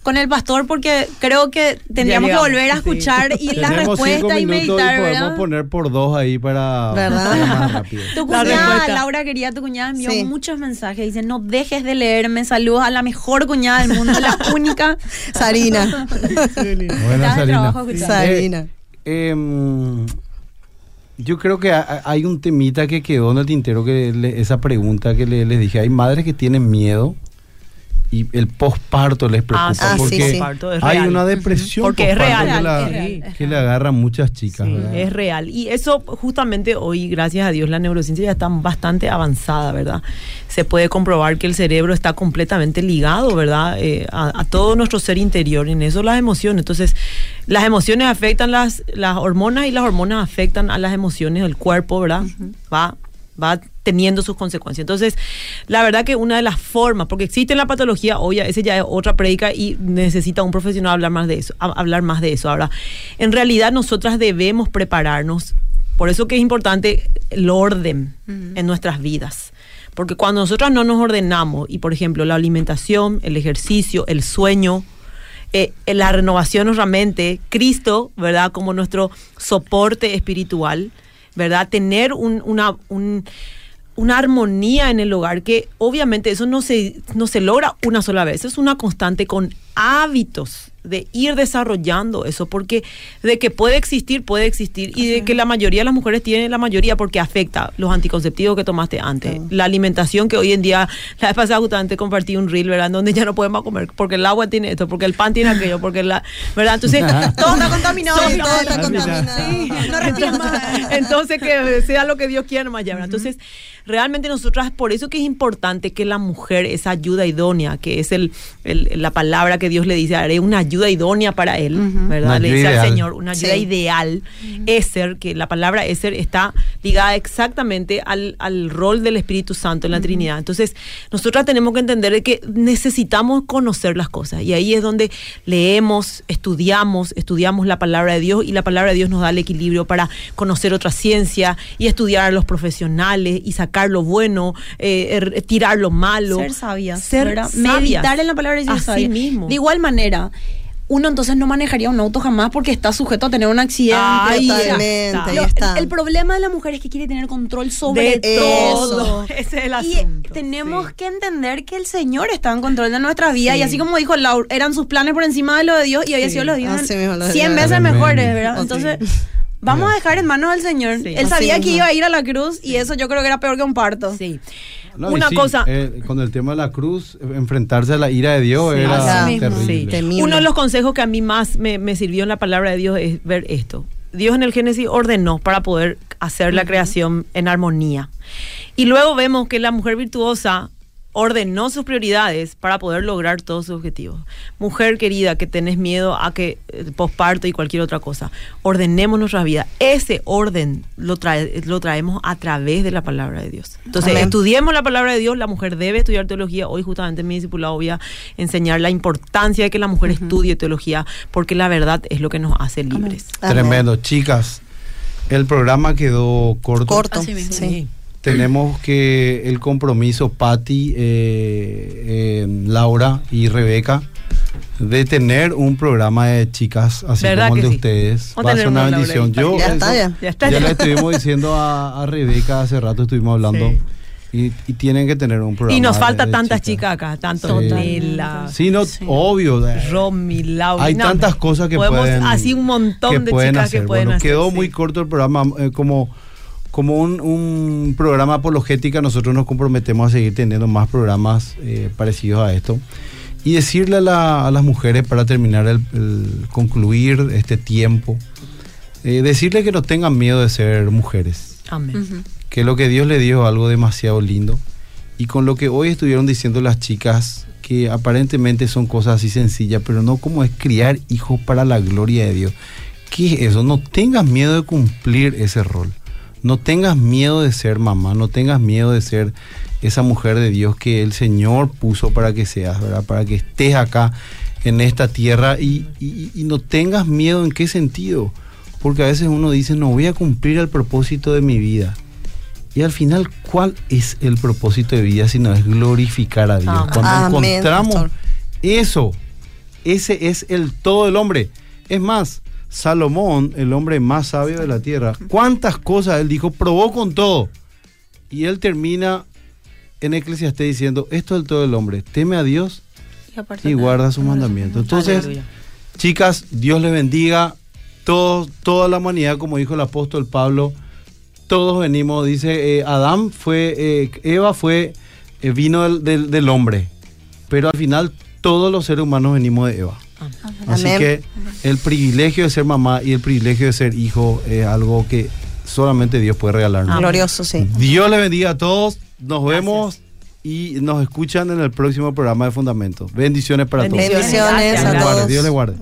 Speaker 2: con el pastor porque creo que tendríamos que volver a
Speaker 3: sí.
Speaker 2: escuchar y la
Speaker 1: Tenemos cinco
Speaker 2: respuesta y meditar,
Speaker 1: y podemos
Speaker 2: ¿verdad?
Speaker 1: poner por dos ahí para
Speaker 4: ¿Verdad?
Speaker 1: más rápido.
Speaker 2: Tu cuñada. Laura querida, tu cuñada envió
Speaker 4: Sí.
Speaker 2: muchos mensajes. Dice, no dejes de leerme. Saludos a la mejor cuñada del mundo, la única.
Speaker 4: Sarina.
Speaker 1: Buena Sarina.
Speaker 4: Sarina.
Speaker 1: Eh, em, yo creo que ha- hay un temita que quedó en el tintero, que le- esa pregunta que le- les dije. Hay madres que tienen miedo y el posparto les preocupa
Speaker 3: Ah, sí,
Speaker 4: sí,
Speaker 1: porque
Speaker 4: sí.
Speaker 1: Hay una depresión
Speaker 3: Porque es
Speaker 1: posparto
Speaker 3: real,
Speaker 1: que, la-
Speaker 2: es real.
Speaker 1: que le agarra a muchas chicas.
Speaker 3: Es real. Y eso justamente hoy, gracias a Dios, la neurociencia ya está bastante avanzada, ¿verdad? Se puede comprobar que el cerebro está completamente ligado, ¿verdad? Eh, a, a todo nuestro ser interior, y en eso las emociones. Entonces, las emociones afectan las, las hormonas y las hormonas afectan a las emociones del cuerpo, ¿verdad? Va va teniendo sus consecuencias. Entonces, la verdad que una de las formas, porque existe la patología, obvia, ese ya es otra predica y necesita un profesional hablar más de eso, hablar más de eso. Ahora, en realidad nosotras debemos prepararnos, por eso que es importante el orden en nuestras vidas. Porque cuando nosotras no nos ordenamos, y por ejemplo la alimentación, el ejercicio, el sueño, eh, la renovación nuestra mente, Cristo, ¿verdad? Como nuestro soporte espiritual, ¿verdad? Tener una, una armonía en el hogar que obviamente eso no se, no se logra una sola vez, es una constante con hábitos de ir desarrollando eso, porque de que puede existir, puede existir, y de que la mayoría de las mujeres tienen la mayoría porque afecta los anticonceptivos que tomaste antes, la alimentación que hoy en día, la vez pasada justamente compartí un reel, ¿verdad? Donde ya no podemos comer, porque el agua tiene esto, porque el pan tiene aquello, porque la, ¿verdad? Entonces,
Speaker 2: todo está contaminado.
Speaker 4: todo está contaminado.
Speaker 2: no más.
Speaker 3: Entonces, que sea lo que Dios quiera más ya, Entonces, realmente nosotras, por eso que es importante que la mujer, esa ayuda idónea, que es el, la palabra que Dios le dice, haré una ayuda idónea para él, ¿verdad? Le dice al Señor, una ayuda ideal. es ser que la palabra ser está ligada exactamente al, rol del Espíritu Santo en la Trinidad. Entonces, nosotras tenemos que entender que necesitamos conocer las cosas. Y ahí es donde leemos, estudiamos, estudiamos la palabra de Dios y la palabra de Dios nos da el equilibrio para conocer otra ciencia y estudiar a los profesionales y sacar lo bueno, eh, er, tirar lo malo.
Speaker 2: Ser sabias.
Speaker 3: Ser
Speaker 2: Meditar en la palabra de Dios.
Speaker 3: Así mismo.
Speaker 2: De igual manera, uno entonces no manejaría un auto jamás porque está sujeto a tener un accidente. el, problema de la mujer es que quiere tener control sobre todo.
Speaker 3: Ese es el asunto.
Speaker 2: Y tenemos que entender que el Señor está en control de nuestra vida y así como dijo Laura, eran sus planes por encima de lo de Dios y había sido los de Dios 100 veces mejores, ¿verdad? Entonces... Vamos a dejar en manos del Señor. Él sabía que iba a ir a la cruz y eso yo creo que era peor que un parto.
Speaker 3: Sí.
Speaker 1: Una cosa. Eh, con el tema de la cruz, enfrentarse a la ira de Dios era terrible.
Speaker 3: Uno de los consejos que a mí más me, sirvió en la palabra de Dios es ver esto. Dios en el Génesis ordenó para poder hacer la creación en armonía. Y luego vemos que la mujer virtuosa ordenó sus prioridades para poder lograr todos sus objetivos. Mujer querida, que tenés miedo a que eh, posparto y cualquier otra cosa, ordenemos nuestra vida. Ese orden lo, trae, lo traemos a través de la palabra de Dios. Entonces, estudiemos la palabra de Dios. La mujer debe estudiar teología. Hoy, justamente en mi discipulado, voy a enseñar la importancia de que la mujer estudie teología, porque la verdad es lo que nos hace libres.
Speaker 1: Tremendo, chicas. El programa quedó corto.
Speaker 4: Corto, sí
Speaker 1: tenemos que el compromiso, Patti, eh, eh, Laura y Rebeca, de tener un programa de chicas así como el de ustedes. Va a ser una bendición. Yo, ya, está, ya. le estuvimos diciendo a, Rebeca hace rato, estuvimos hablando. Y, tienen que tener un programa.
Speaker 3: Y nos falta tantas chicas. acá, tanto
Speaker 1: sí. Sí, no, obvio.
Speaker 3: Romy, Laura.
Speaker 1: Hay tantas cosas que pueden.
Speaker 3: Así un montón de chicas que pueden bueno,
Speaker 1: Quedó muy corto el programa, eh, como como un, programa apologética, nosotros nos comprometemos a seguir teniendo más programas eh, parecidos a esto. Y decirle a, las mujeres, para terminar el, concluir este tiempo, eh, decirle que no tengan miedo de ser mujeres.
Speaker 3: Amén.
Speaker 1: Que lo que Dios le dio es algo demasiado lindo. Y con lo que hoy estuvieron diciendo las chicas, que aparentemente son cosas así sencillas, pero no como es criar hijos para la gloria de Dios. ¿Qué es eso? No tengas miedo de cumplir ese rol. No tengas miedo de ser mamá, no tengas miedo de ser esa mujer de Dios que el Señor puso para que seas, ¿verdad? Para que estés acá en esta tierra y, no tengas miedo en qué sentido. Porque a veces uno dice, no voy a cumplir el propósito de mi vida. Y al final, ¿cuál es el propósito de vida si no es glorificar a Dios? Cuando encontramos eso, ese es el todo del hombre. Es más, Salomón, el hombre más sabio de la tierra, cuántas cosas él dijo, probó con todo. Y él termina en Eclesiastés diciendo, esto es el todo el hombre, teme a Dios y, guarda sus mandamientos. Entonces, chicas, Dios les bendiga. Todo, toda la humanidad, como dijo el apóstol Pablo, todos venimos, dice, eh, Adán fue, eh, Eva fue, eh, vino del, del hombre, pero al final todos los seres humanos venimos de Eva. Así que el privilegio de ser mamá y el privilegio de ser hijo es algo que solamente Dios puede regalarnos.
Speaker 4: Glorioso, sí.
Speaker 1: Dios le bendiga a todos. Nos vemos y nos escuchan en el próximo programa de Fundamentos. Bendiciones para
Speaker 4: todos. Bendiciones a todos.
Speaker 1: Dios les guarde.